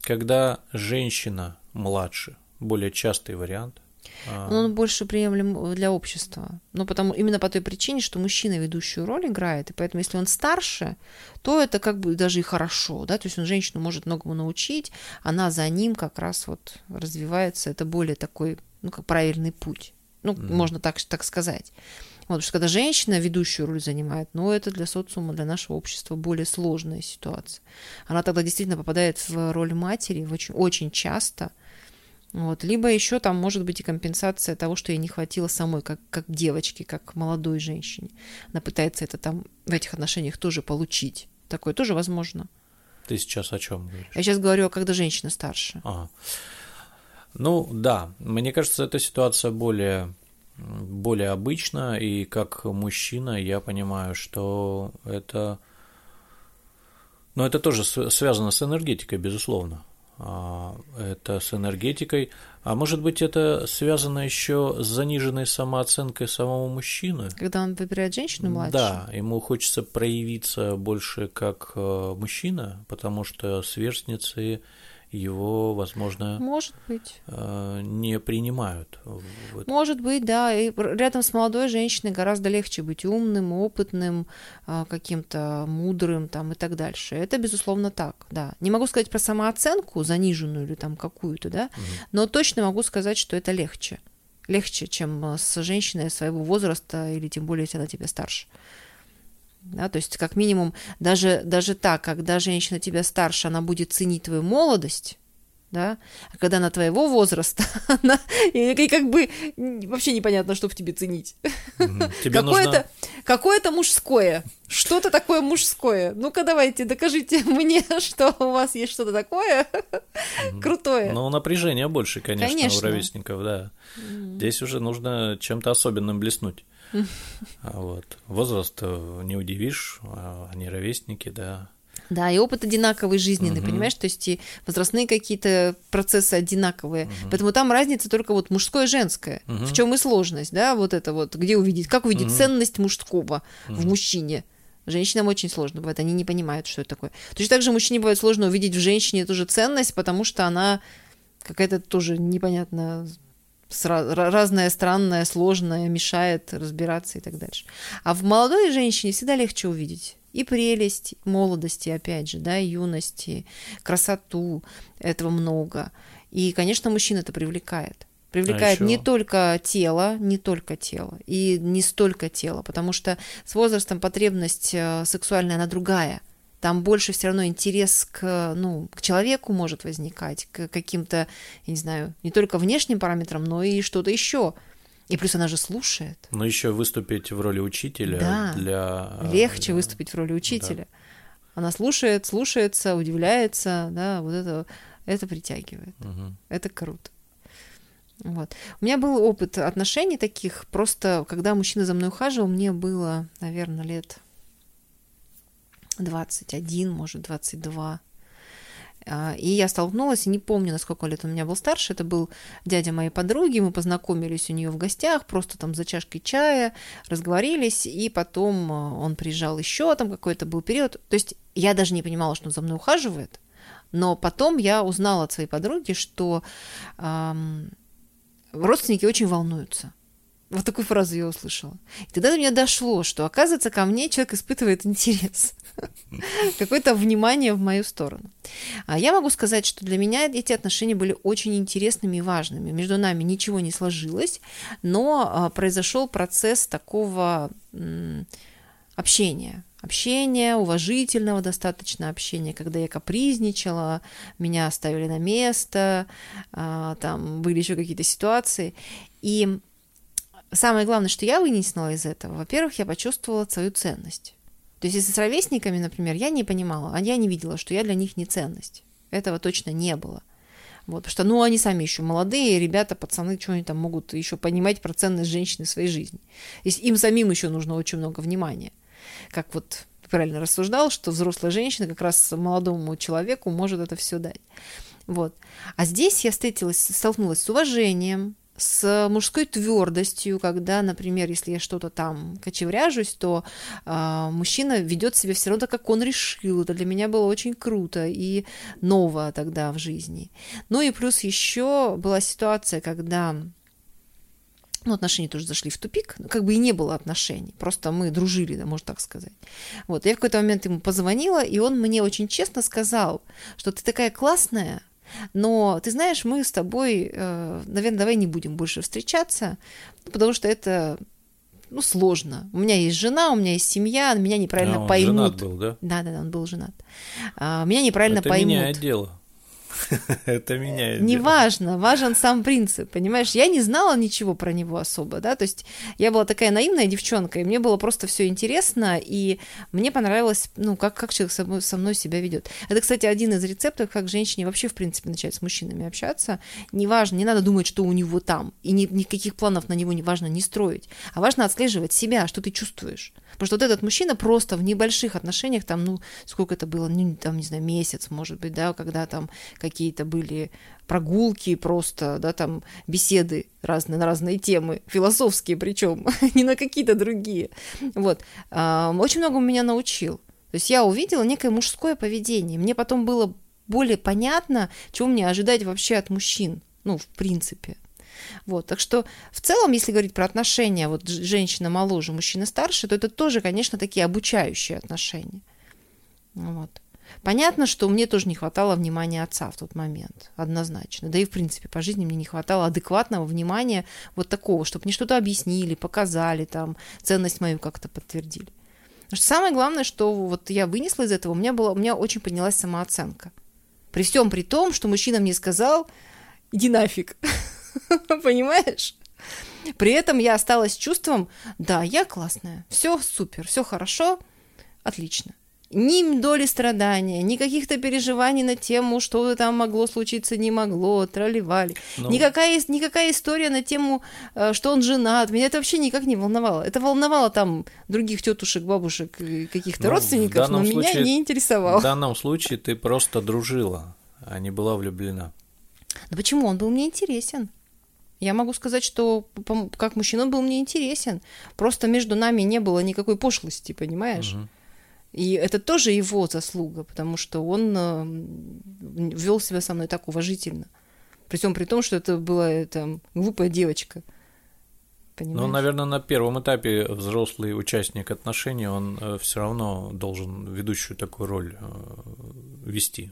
когда женщина младше, более частый вариант. А. Но он больше приемлем для общества. Ну, потому, именно по той причине, что мужчина ведущую роль играет, и поэтому если он старше, то это как бы даже и хорошо, да, то есть он женщину может многому научить, она за ним как раз вот развивается, это более такой, ну, как правильный путь. Ну, mm. можно так, так сказать. Вот, потому что когда женщина ведущую роль занимает, ну, это для социума, для нашего общества более сложная ситуация. Она тогда действительно попадает в роль матери очень, очень часто – вот. Либо еще там может быть и компенсация того, что ей не хватило самой, как, как девочке, как молодой женщине. Она пытается это там в этих отношениях тоже получить. Такое тоже возможно. Ты сейчас о чем говоришь? Я сейчас говорю, когда женщина старше. Ага. Ну да, мне кажется, эта ситуация более более обычна, и как мужчина я понимаю, что это, но это тоже связано с энергетикой, безусловно. А, это с энергетикой, а может быть это связано еще с заниженной самооценкой самого мужчины. Когда он выбирает женщину младше. Да, ему хочется проявиться больше как э, мужчина, потому что сверстницы его, возможно, может быть, э, не принимают. Может быть, да. И рядом с молодой женщиной гораздо легче быть умным, опытным, э, каким-то мудрым там и так дальше. Это безусловно так, да. Не могу сказать про самооценку заниженную или там какую-то, да, угу. но точно могу сказать, что это легче. Легче, чем э, с женщиной своего возраста или тем более, если она тебе старше. Да, то есть, как минимум, даже, даже так, когда женщина тебя старше, она будет ценить твою молодость, да, а когда она твоего возраста, она, и, и как бы вообще непонятно, что в тебе ценить. Тебе какое-то, нужно... какое-то мужское, что-то такое мужское. Ну-ка давайте, докажите мне, что у вас есть что-то такое крутое. Ну, напряжение больше, конечно, конечно. у ровесников, да. Здесь уже нужно чем-то особенным блеснуть. А вот. Возраст э, не удивишь, а они ровесники, да. Да, и опыт одинаковый жизненный, угу. понимаешь, то есть и возрастные какие-то процессы одинаковые. Угу. Поэтому там разница только вот мужское и женское. Угу. В чем и сложность, да, вот это вот, где увидеть, как увидеть угу. ценность мужского угу. в мужчине. Женщинам очень сложно бывает, они не понимают, что это такое. Точно так же мужчине бывает сложно увидеть в женщине тоже ценность, потому что она какая-то тоже непонятно разное, странное, сложное, мешает разбираться и так дальше. А в молодой женщине всегда легче увидеть и прелесть молодости, опять же, да, юности, красоту, этого много. И, конечно, мужчин это привлекает. Привлекает а не только тело, не только тело, и не столько тело, потому что с возрастом потребность э, сексуальная, она другая – там больше все равно интерес к, ну, к человеку может возникать, к каким-то, я не знаю, не только внешним параметрам, но и что-то еще. И плюс она же слушает. Но еще выступить в роли учителя да, для... Легче для... выступить в роли учителя. Да. Она слушает, слушается, удивляется, да, вот это, это притягивает. Угу. Это круто. Вот. У меня был опыт отношений таких, просто когда мужчина за мной ухаживал, мне было, наверное, лет 21, может, 22. А, и я столкнулась, не помню, на сколько лет он меня был старше, это был дядя моей подруги, мы познакомились у нее в гостях, просто там за чашкой чая, разговорились, и потом а, он приезжал еще, там какой-то был период. То есть я даже не понимала, что он за мной ухаживает, но потом я узнала от своей подруги, что эм, родственники очень волнуются. Вот такую фразу я услышала. И тогда до меня дошло, что, оказывается, ко мне человек испытывает интерес, какое-то внимание в мою сторону. А я могу сказать, что для меня эти отношения были очень интересными и важными. Между нами ничего не сложилось, но а, произошел процесс такого общения. общения, уважительного достаточно общения, когда я капризничала, меня оставили на место, а, там были еще какие-то ситуации. И самое главное, что я вынесла из этого, во-первых, я почувствовала свою ценность. То есть если с ровесниками, например, я не понимала, а я не видела, что я для них не ценность. Этого точно не было. Вот, потому что, ну, они сами еще молодые, ребята, пацаны, что они там могут еще понимать про ценность женщины в своей жизни. Если им самим еще нужно очень много внимания. Как вот правильно рассуждал, что взрослая женщина как раз молодому человеку может это все дать. Вот. А здесь я встретилась, столкнулась с уважением, с мужской твердостью, когда, например, если я что-то там кочевряжусь, то э, мужчина ведет себя все равно так, как он решил. Это для меня было очень круто и ново тогда в жизни. Ну и плюс еще была ситуация, когда ну, отношения тоже зашли в тупик, как бы и не было отношений, просто мы дружили, да, можно так сказать. Вот, я в какой-то момент ему позвонила, и он мне очень честно сказал, что ты такая классная, но ты знаешь, мы с тобой, э, наверное, давай не будем больше встречаться, потому что это ну, сложно. У меня есть жена, у меня есть семья, меня неправильно а, он поймут. Женат был, да? Да, да, да, он был женат. А, меня неправильно это поймут. меняет дело. Это меняет. Не важно, важен сам принцип, понимаешь? Я не знала ничего про него особо, да, то есть я была такая наивная девчонка, и мне было просто все интересно, и мне понравилось, ну, как, как человек со мной, со мной себя ведет. Это, кстати, один из рецептов, как женщине вообще, в принципе, начать с мужчинами общаться. Неважно, не надо думать, что у него там, и ни, никаких планов на него не важно не строить, а важно отслеживать себя, что ты чувствуешь. Потому что вот этот мужчина просто в небольших отношениях, там, ну, сколько это было, ну, там, не знаю, месяц, может быть, да, когда там какие-то были прогулки просто, да, там беседы разные на разные темы, философские причем, не на какие-то другие. Вот. Очень много меня научил. То есть я увидела некое мужское поведение. Мне потом было более понятно, чего мне ожидать вообще от мужчин, ну, в принципе. Вот, так что в целом, если говорить про отношения, вот женщина моложе, мужчина старше, то это тоже, конечно, такие обучающие отношения. Вот. Понятно, что мне тоже не хватало внимания отца в тот момент, однозначно. Да и, в принципе, по жизни мне не хватало адекватного внимания вот такого, чтобы мне что-то объяснили, показали, там, ценность мою как-то подтвердили. Потому что самое главное, что вот я вынесла из этого, у меня, была, у меня очень поднялась самооценка. При всем при том, что мужчина мне сказал, иди нафиг. Понимаешь? При этом я осталась чувством, да, я классная, все супер, все хорошо, отлично. Ни доли страдания, ни каких-то переживаний на тему, что там могло случиться, не могло, тролливали. Ну... Никакая, никакая история на тему, э, что он женат. Меня это вообще никак не волновало. Это волновало там других тетушек, бабушек, каких-то ну, родственников, но случае, меня не интересовало. В данном случае ты просто дружила, а не была влюблена. Да почему? Он был мне интересен. Я могу сказать, что как мужчина он был мне интересен. Просто между нами не было никакой пошлости, понимаешь? Угу. И это тоже его заслуга, потому что он э, вел себя со мной так уважительно. При всем при том, что это была там, глупая девочка. Понимаешь? Ну, наверное, на первом этапе взрослый участник отношений, он э, все равно должен ведущую такую роль э, вести.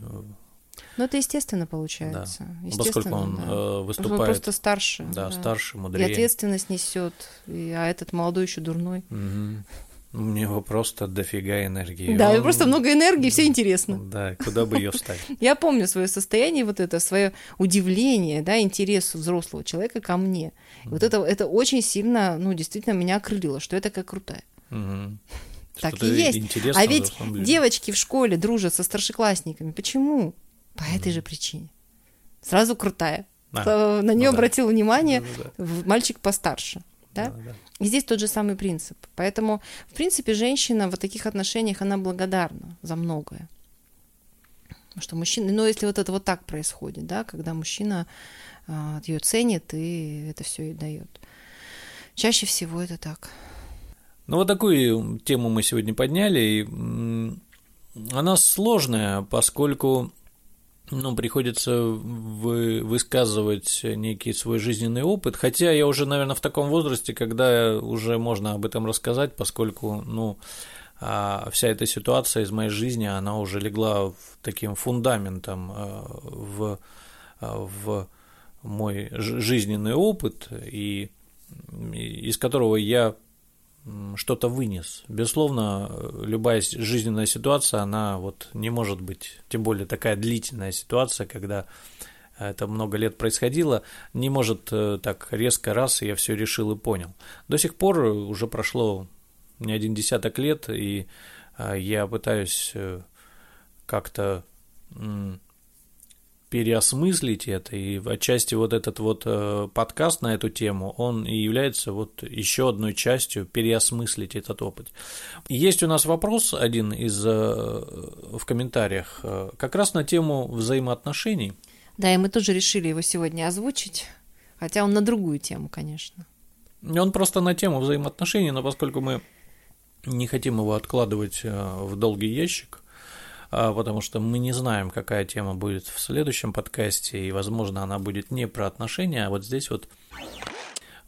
Ну, это естественно получается. Да. Естественно, Поскольку он да. выступает. Он просто старше. Да, да. старше, мудрее. И ответственность несет, а этот молодой еще дурной. Угу. У него просто дофига энергии. Да, Он... просто много энергии, все интересно. Да, куда бы ее вставить? Я помню свое состояние, вот это свое удивление, да, интерес взрослого человека ко мне. Вот это, это очень сильно, ну, действительно меня окрылило, что я такая крутая. Так и есть. А ведь девочки в школе дружат со старшеклассниками. Почему? По этой же причине. Сразу крутая. А, На нее ну, обратил да. внимание ну, да. мальчик постарше. Да? Да, да. И здесь тот же самый принцип. Поэтому, в принципе, женщина в таких отношениях, она благодарна за многое. Потому что мужчина, но если вот это вот так происходит, да, когда мужчина а, ее ценит и это все ей дает. Чаще всего это так. Ну, вот такую тему мы сегодня подняли. И она сложная, поскольку ну, приходится вы, высказывать некий свой жизненный опыт, хотя я уже, наверное, в таком возрасте, когда уже можно об этом рассказать, поскольку, ну, а, вся эта ситуация из моей жизни, она уже легла таким фундаментом а, в, а, в мой жизненный опыт, и из которого я что-то вынес. Безусловно, любая жизненная ситуация, она вот не может быть, тем более такая длительная ситуация, когда это много лет происходило, не может э, так резко раз, и я все решил и понял. До сих пор уже прошло не один десяток лет, и э, я пытаюсь э, как-то переосмыслить это, и отчасти вот этот вот подкаст на эту тему, он и является вот еще одной частью переосмыслить этот опыт. Есть у нас вопрос один из в комментариях, как раз на тему взаимоотношений – да, и мы тоже решили его сегодня озвучить, хотя он на другую тему, конечно. Он просто на тему взаимоотношений, но поскольку мы не хотим его откладывать э, в долгий ящик, потому что мы не знаем, какая тема будет в следующем подкасте, и, возможно, она будет не про отношения, а вот здесь вот.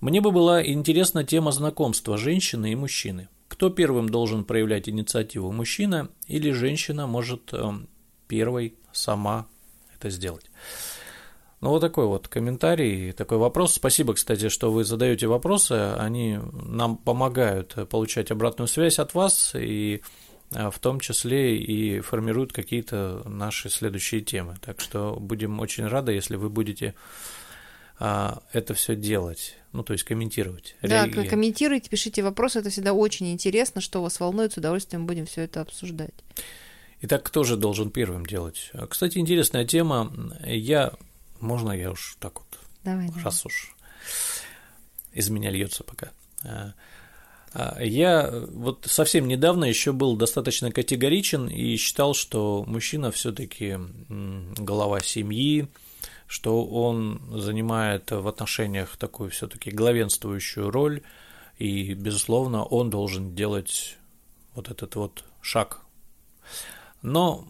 Мне бы была интересна тема знакомства женщины и мужчины. Кто первым должен проявлять инициативу, мужчина или женщина может э, первой сама это сделать. Ну, вот такой вот комментарий, такой вопрос. Спасибо, кстати, что вы задаете вопросы. Они нам помогают получать обратную связь от вас и а, в том числе и формируют какие-то наши следующие темы. Так что будем очень рады, если вы будете а, это все делать, ну, то есть комментировать. Да, реагировать. комментируйте, пишите вопросы, это всегда очень интересно, что вас волнует, с удовольствием будем все это обсуждать. Итак, кто же должен первым делать? Кстати, интересная тема. Я, можно я уж так вот, давай, раз давай. уж из меня льется пока. А, я вот совсем недавно еще был достаточно категоричен и считал, что мужчина все-таки голова семьи, что он занимает в отношениях такую все-таки главенствующую роль, и, безусловно, он должен делать вот этот вот шаг. Но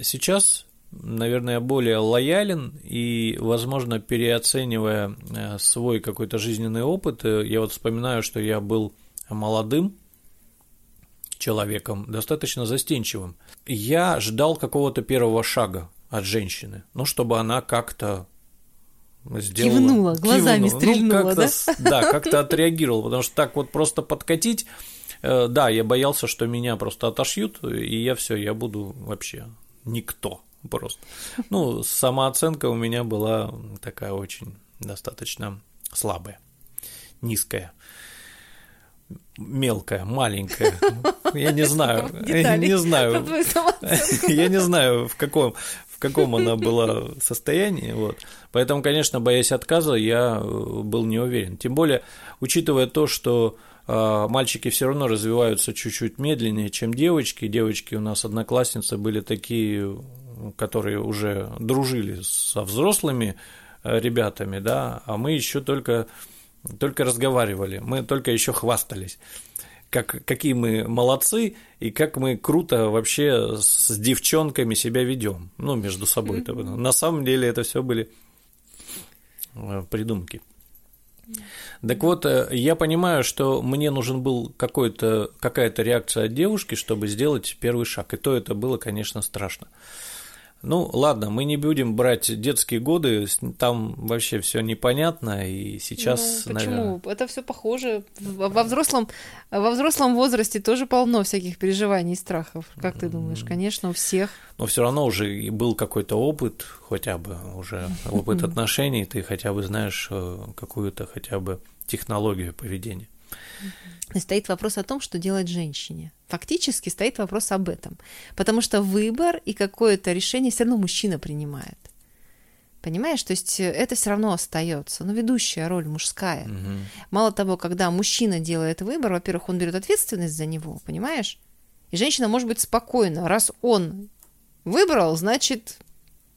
сейчас, наверное, более лоялен и, возможно, переоценивая э, свой какой-то жизненный опыт, э, я вот вспоминаю, что я был молодым человеком, достаточно застенчивым. Я ждал какого-то первого шага от женщины, ну, чтобы она как-то сделала. Кивнула, глазами кивнула, стрельнула, ну, да? Да, как-то отреагировал, потому что так вот просто подкатить Э, да, я боялся, что меня просто отошьют, и я все, я буду вообще никто просто. Ну, самооценка у меня была такая очень достаточно слабая, низкая мелкая, маленькая. Я не знаю, я не знаю, я не знаю, в каком, в каком она была состоянии. Вот. Поэтому, конечно, боясь отказа, я э, был не уверен. Тем более, учитывая то, что а, мальчики все равно развиваются чуть-чуть медленнее, чем девочки. Девочки у нас одноклассницы были такие, которые уже дружили со взрослыми э, ребятами, да, а мы еще только, только разговаривали, мы только еще хвастались как, какие мы молодцы и как мы круто вообще с девчонками себя ведем, ну, между собой. Mm-hmm. На самом деле это все были э, придумки. Так вот, э, я понимаю, что мне нужен был какой-то, какая-то реакция от девушки, чтобы сделать первый шаг. И то это было, конечно, страшно. Ну, ладно, мы не будем брать детские годы, там вообще все непонятно, и сейчас, ну, почему? Наверное... Это все похоже. Во взрослом, во взрослом возрасте тоже полно всяких переживаний и страхов. Как ты думаешь? Конечно, у всех. Но все равно уже был какой-то опыт, хотя бы уже опыт отношений, ты хотя бы знаешь э, какую-то хотя бы технологию поведения. И стоит вопрос о том, что делать женщине. Фактически стоит вопрос об этом. Потому что выбор и какое-то решение все равно мужчина принимает. Понимаешь, то есть это все равно остается. Но ведущая роль мужская. Угу. Мало того, когда мужчина делает выбор, во-первых, он берет ответственность за него, понимаешь? И женщина может быть спокойна. Раз он выбрал, значит,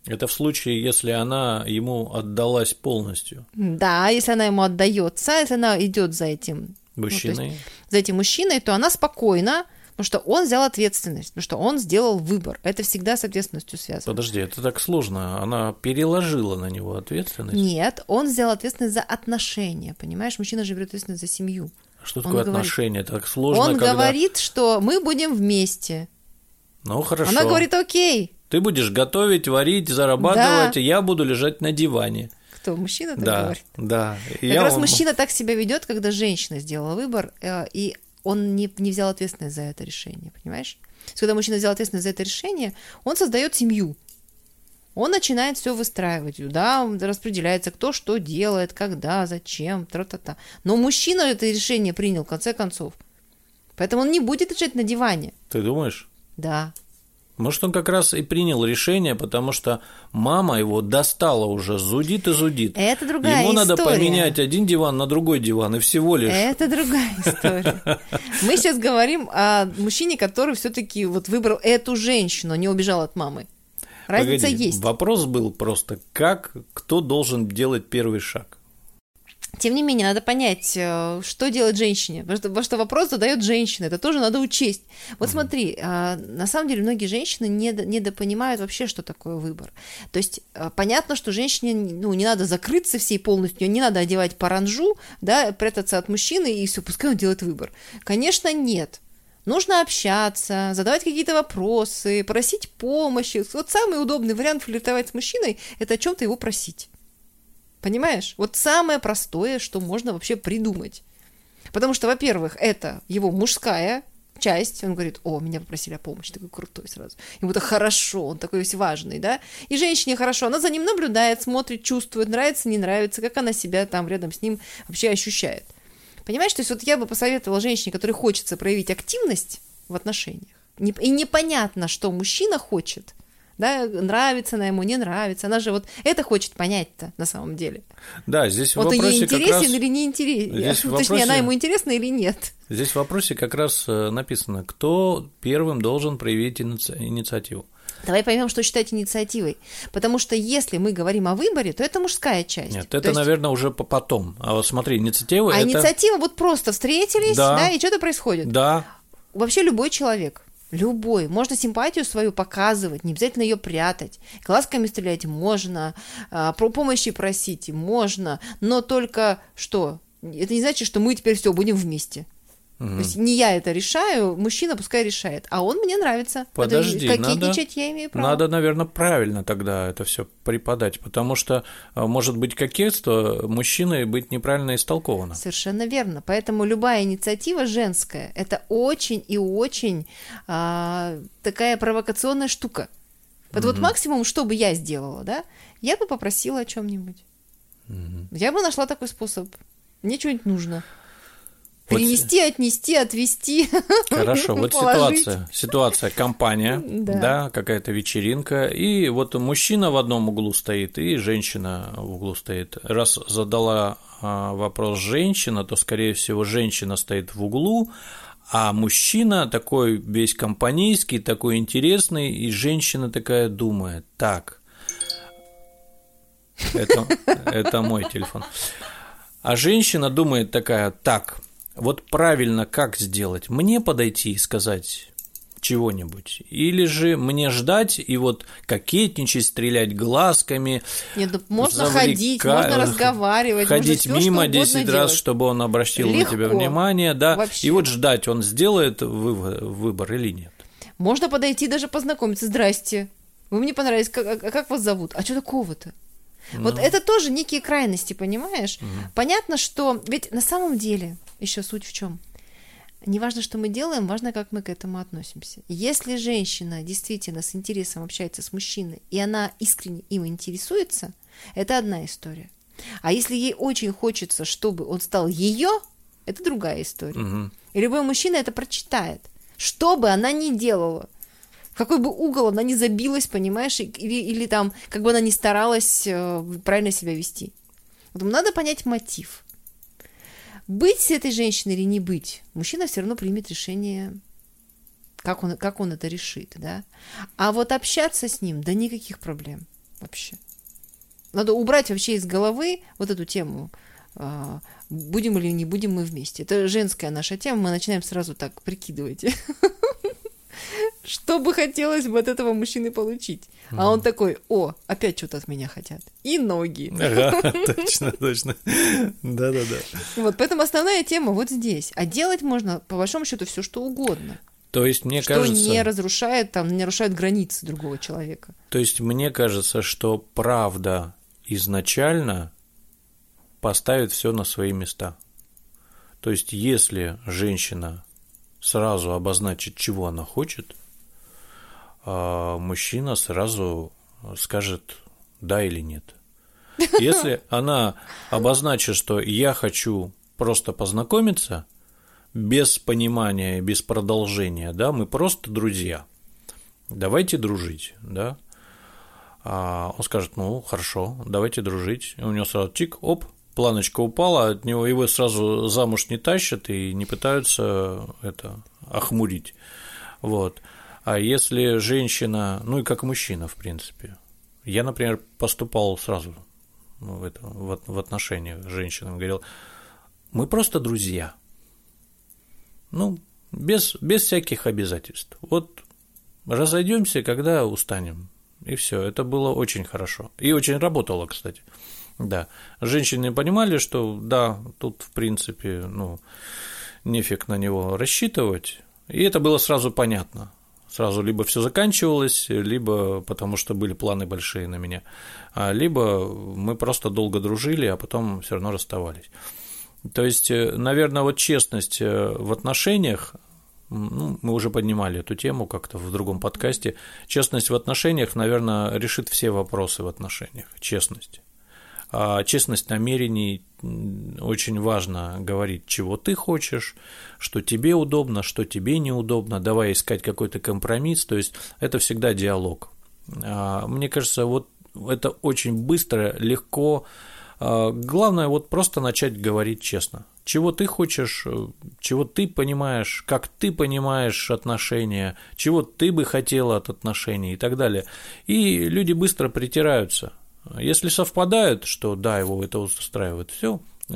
это в случае, если она ему отдалась полностью. Да, если она ему отдается, если она идет за этим мужчиной, ну, есть, за этим мужчиной, то она спокойна, потому что он взял ответственность, потому что он сделал выбор. Это всегда с ответственностью связано. Подожди, это так сложно. Она переложила на него ответственность. Нет, он взял ответственность за отношения. Понимаешь, мужчина же берет ответственность за семью. Что такое он отношения? Это так сложно. Он когда... говорит, что мы будем вместе. Ну хорошо. Она говорит, окей. Ты будешь готовить, варить, зарабатывать, да. я буду лежать на диване. Кто? Мужчина так да, говорит? Да, Как Я раз вам... мужчина так себя ведет, когда женщина сделала выбор, э, и он не, не взял ответственность за это решение, понимаешь? Когда мужчина взял ответственность за это решение, он создает семью. Он начинает все выстраивать, да, распределяется, кто что делает, когда, зачем, тра-та-та. Но мужчина это решение принял, в конце концов. Поэтому он не будет лежать на диване. Ты думаешь? Да. Может, он как раз и принял решение, потому что мама его достала уже, зудит и зудит. Это другая Ему история. надо поменять один диван на другой диван, и всего лишь. Это другая история. Мы сейчас говорим о мужчине, который все-таки вот выбрал эту женщину, не убежал от мамы. Разница Погоди, есть. Вопрос был просто, как, кто должен делать первый шаг? Тем не менее, надо понять, э, что делать женщине, потому что, потому что вопрос задает женщина, это тоже надо учесть. Вот угу. смотри, а, на самом деле многие женщины недопонимают вообще, что такое выбор. То есть э, понятно, что женщине ну, не надо закрыться всей полностью, не надо одевать паранжу, да, прятаться от мужчины и все, пускай он делает выбор. Конечно, нет. Нужно общаться, задавать какие-то вопросы, просить помощи. Вот самый удобный вариант флиртовать с мужчиной – это о чем-то его просить. Понимаешь? Вот самое простое, что можно вообще придумать. Потому что, во-первых, это его мужская часть, он говорит, о, меня попросили о помощи, такой крутой сразу. Ему так хорошо, он такой весь важный, да? И женщине хорошо, она за ним наблюдает, смотрит, чувствует, нравится, не нравится, как она себя там рядом с ним вообще ощущает. Понимаешь, то есть вот я бы посоветовала женщине, которой хочется проявить активность в отношениях, и непонятно, что мужчина хочет, да, нравится она ему, не нравится. Она же вот это хочет понять-то на самом деле. Да, здесь вот в вопросе ей интересен раз... или не интересен. Здесь Точнее, вопросе... она ему интересна или нет. Здесь в вопросе как раз э, написано, кто первым должен проявить иници... инициативу. Давай поймем, что считать инициативой. Потому что если мы говорим о выборе, то это мужская часть. Нет, это, то есть... наверное, уже потом. А вот смотри, инициатива. А это... инициатива вот просто встретились, да, да и что-то происходит. Да. Вообще любой человек Любой. Можно симпатию свою показывать, не обязательно ее прятать. Глазками стрелять можно, а, про помощи просить можно, но только что? Это не значит, что мы теперь все будем вместе. Угу. То есть не я это решаю, мужчина пускай решает, а он мне нравится. Подожди, кокетничать надо, я имею право. Надо, наверное, правильно тогда это все преподать, потому что а, может быть кокетство мужчиной быть неправильно истолковано. Совершенно верно. Поэтому любая инициатива женская это очень и очень а, такая провокационная штука. Вот, угу. вот максимум, что бы я сделала, да, я бы попросила о чем-нибудь. Угу. Я бы нашла такой способ. Мне что-нибудь нужно. Перенести, вот... отнести, отвести. Хорошо, вот ситуация, ситуация, компания, да, да какая-то вечеринка, и вот мужчина в одном углу стоит, и женщина в углу стоит. Раз задала а, вопрос женщина, то, скорее всего, женщина стоит в углу, а мужчина такой весь компанейский, такой интересный, и женщина такая думает, так, это, это мой телефон. А женщина думает такая, так, вот правильно как сделать? Мне подойти и сказать чего-нибудь? Или же мне ждать и вот кокетничать, стрелять глазками? Нет, ну можно завлека... ходить, можно разговаривать, ходить можно мимо 10 раз, чтобы он обратил Легко. на тебя внимание, да, Вообще. и вот ждать, он сделает выбор или нет. Можно подойти даже познакомиться. Здрасте. Вы мне понравились. Как, а как вас зовут? А что такого-то? Ну. Вот это тоже некие крайности, понимаешь? Угу. Понятно, что ведь на самом деле еще суть в чем? Не важно, что мы делаем, важно, как мы к этому относимся. Если женщина действительно с интересом общается с мужчиной, и она искренне им интересуется, это одна история. А если ей очень хочется, чтобы он стал ее, это другая история. Угу. И любой мужчина это прочитает. Что бы она ни делала, в какой бы угол она ни забилась, понимаешь, или, или там, как бы она ни старалась э, правильно себя вести. Поэтому надо понять мотив. Быть с этой женщиной или не быть, мужчина все равно примет решение, как он, как он это решит, да. А вот общаться с ним, да никаких проблем вообще. Надо убрать вообще из головы вот эту тему, а, будем или не будем мы вместе. Это женская наша тема, мы начинаем сразу так прикидывать. Что бы хотелось бы от этого мужчины получить? А он такой, о, опять что-то от меня хотят. И ноги. Ага, точно, точно. Да-да-да. Вот, поэтому основная тема вот здесь. А делать можно, по большому счету, все что угодно. То есть мне что кажется... Не разрушает, там, не нарушает границы другого человека. То есть мне кажется, что правда изначально поставит все на свои места. То есть, если женщина сразу обозначит, чего она хочет, а мужчина сразу скажет да или нет. Если она обозначит, что я хочу просто познакомиться, без понимания, без продолжения, да, мы просто друзья, давайте дружить, да, а он скажет, ну, хорошо, давайте дружить, и у него сразу тик, оп, планочка упала, от него его сразу замуж не тащат и не пытаются это охмурить, вот. А если женщина, ну и как мужчина, в принципе, я, например, поступал сразу в, это, в, в отношениях с женщинами, говорил, мы просто друзья. Ну, без, без всяких обязательств. Вот разойдемся, когда устанем. И все. Это было очень хорошо. И очень работало, кстати. Да. Женщины понимали, что да, тут, в принципе, ну, нефиг на него рассчитывать. И это было сразу понятно. Сразу либо все заканчивалось, либо потому что были планы большие на меня, а либо мы просто долго дружили, а потом все равно расставались. То есть, э, наверное, вот честность э, в отношениях, ну, мы уже поднимали эту тему как-то в другом подкасте. Честность в отношениях, наверное, решит все вопросы в отношениях. Честность. А честность намерений очень важно говорить, чего ты хочешь, что тебе удобно, что тебе неудобно, давай искать какой-то компромисс, то есть это всегда диалог. А, мне кажется, вот это очень быстро, легко. А, главное вот просто начать говорить честно. Чего ты хочешь, чего ты понимаешь, как ты понимаешь отношения, чего ты бы хотела от отношений и так далее. И люди быстро притираются. Если совпадают, что да, его это устраивает, все, э,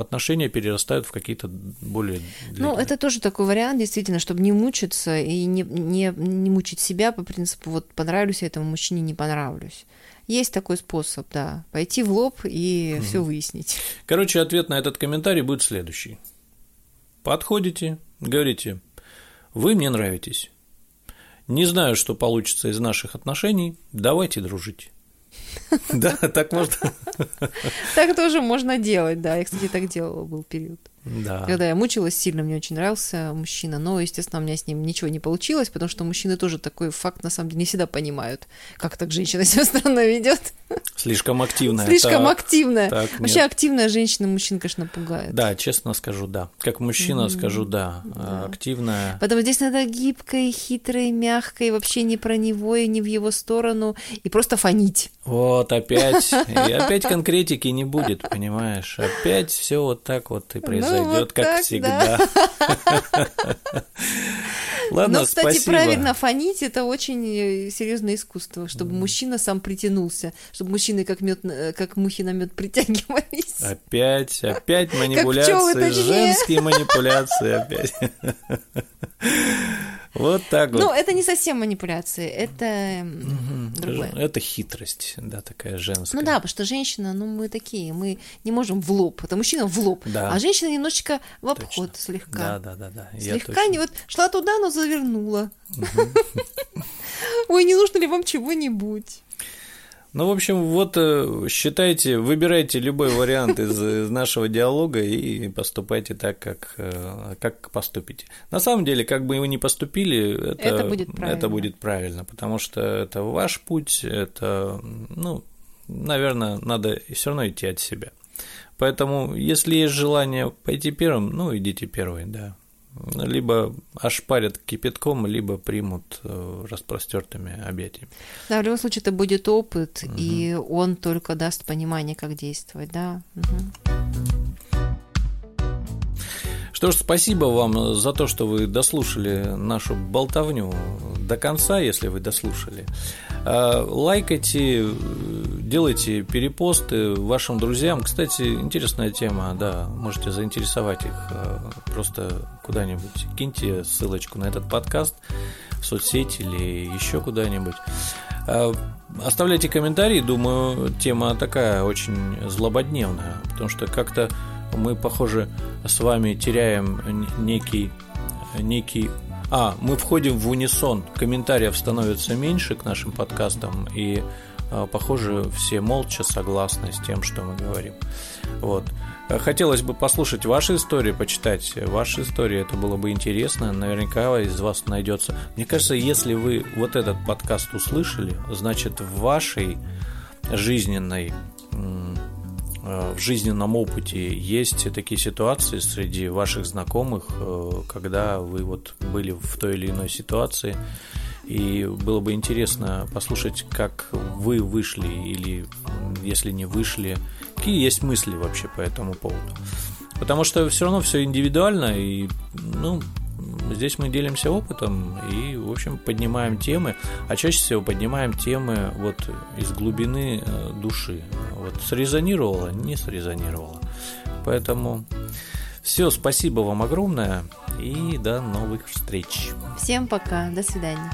отношения перерастают в какие-то более длительные. Ну, это тоже такой вариант, действительно, чтобы не мучиться и не, не, не мучить себя по принципу, вот понравлюсь я этому мужчине, не понравлюсь. Есть такой способ, да, пойти в лоб и угу. все выяснить. Короче, ответ на этот комментарий будет следующий. Подходите, говорите, вы мне нравитесь. Не знаю, что получится из наших отношений, давайте дружить. Да, так можно. Так тоже можно делать, да. Я, кстати, так делала, был период. Да. Когда я мучилась сильно, мне очень нравился мужчина, но, естественно, у меня с ним ничего не получилось, потому что мужчины тоже такой факт, на самом деле, не всегда понимают, как так женщина себя странно ведет. Слишком активная. Слишком так, активная. Так, Вообще нет. активная женщина мужчин, конечно, пугает. Да, честно скажу, да. Как мужчина mm-hmm. скажу, да. да. Активная. Поэтому здесь надо гибкой, хитрой, мягкой, вообще не про него и не в его сторону, и просто фонить. Вот, опять. И опять конкретики не будет, понимаешь? Опять все вот так вот и произойдет. Ну, произойдет, вот как так, всегда. Ладно, Но, кстати, спасибо. правильно фонить это очень э, серьезное искусство, чтобы mm. мужчина сам притянулся, чтобы мужчины как мед, э, как мухи на мед притягивались. Опять, опять манипуляции, женские манипуляции опять. Вот так вот. Ну, это не совсем манипуляции, это другое. Это хитрость, да, такая женская. Ну да, потому что женщина, ну мы такие, мы не можем в лоб, это мужчина в лоб, да. а женщина немножечко в обход точно. слегка. Да, да, да, да. Слегка не вот шла туда, но завернула. Ой, не нужно ли вам чего-нибудь? Ну, в общем, вот э, считайте, выбирайте любой вариант из, из нашего диалога и поступайте так, как, э, как поступите. На самом деле, как бы вы ни поступили, это, это, будет, правильно. это будет правильно, потому что это ваш путь, это, ну, наверное, надо все равно идти от себя. Поэтому, если есть желание пойти первым, ну, идите первый, да либо ошпарят кипятком, либо примут э, распростертыми объятиями. Да, в любом случае это будет опыт, угу. и он только даст понимание, как действовать, да. Угу. Что ж, спасибо вам за то, что вы дослушали нашу болтовню до конца, если вы дослушали. А, лайкайте, делайте перепосты вашим друзьям. Кстати, интересная тема, да, можете заинтересовать их. А, просто куда-нибудь киньте ссылочку на этот подкаст в соцсети или еще куда-нибудь. А, оставляйте комментарии, думаю, тема такая очень злободневная, потому что как-то мы, похоже, с вами теряем некий, некий а, мы входим в унисон, комментариев становится меньше к нашим подкастам, и э, похоже, все молча согласны с тем, что мы говорим. Вот. Хотелось бы послушать ваши истории, почитать ваши истории, это было бы интересно. Наверняка из вас найдется. Мне кажется, если вы вот этот подкаст услышали, значит в вашей жизненной э, в жизненном опыте есть такие ситуации среди ваших знакомых, э, когда вы вот были в той или иной ситуации, и было бы интересно послушать, как вы вышли или если не вышли, какие есть мысли вообще по этому поводу. Потому что все равно все индивидуально, и ну, здесь мы делимся опытом и, в общем, поднимаем темы, а чаще всего поднимаем темы вот из глубины э, души. Вот срезонировало, не срезонировало. Поэтому все, спасибо вам огромное и до новых встреч. Всем пока, до свидания.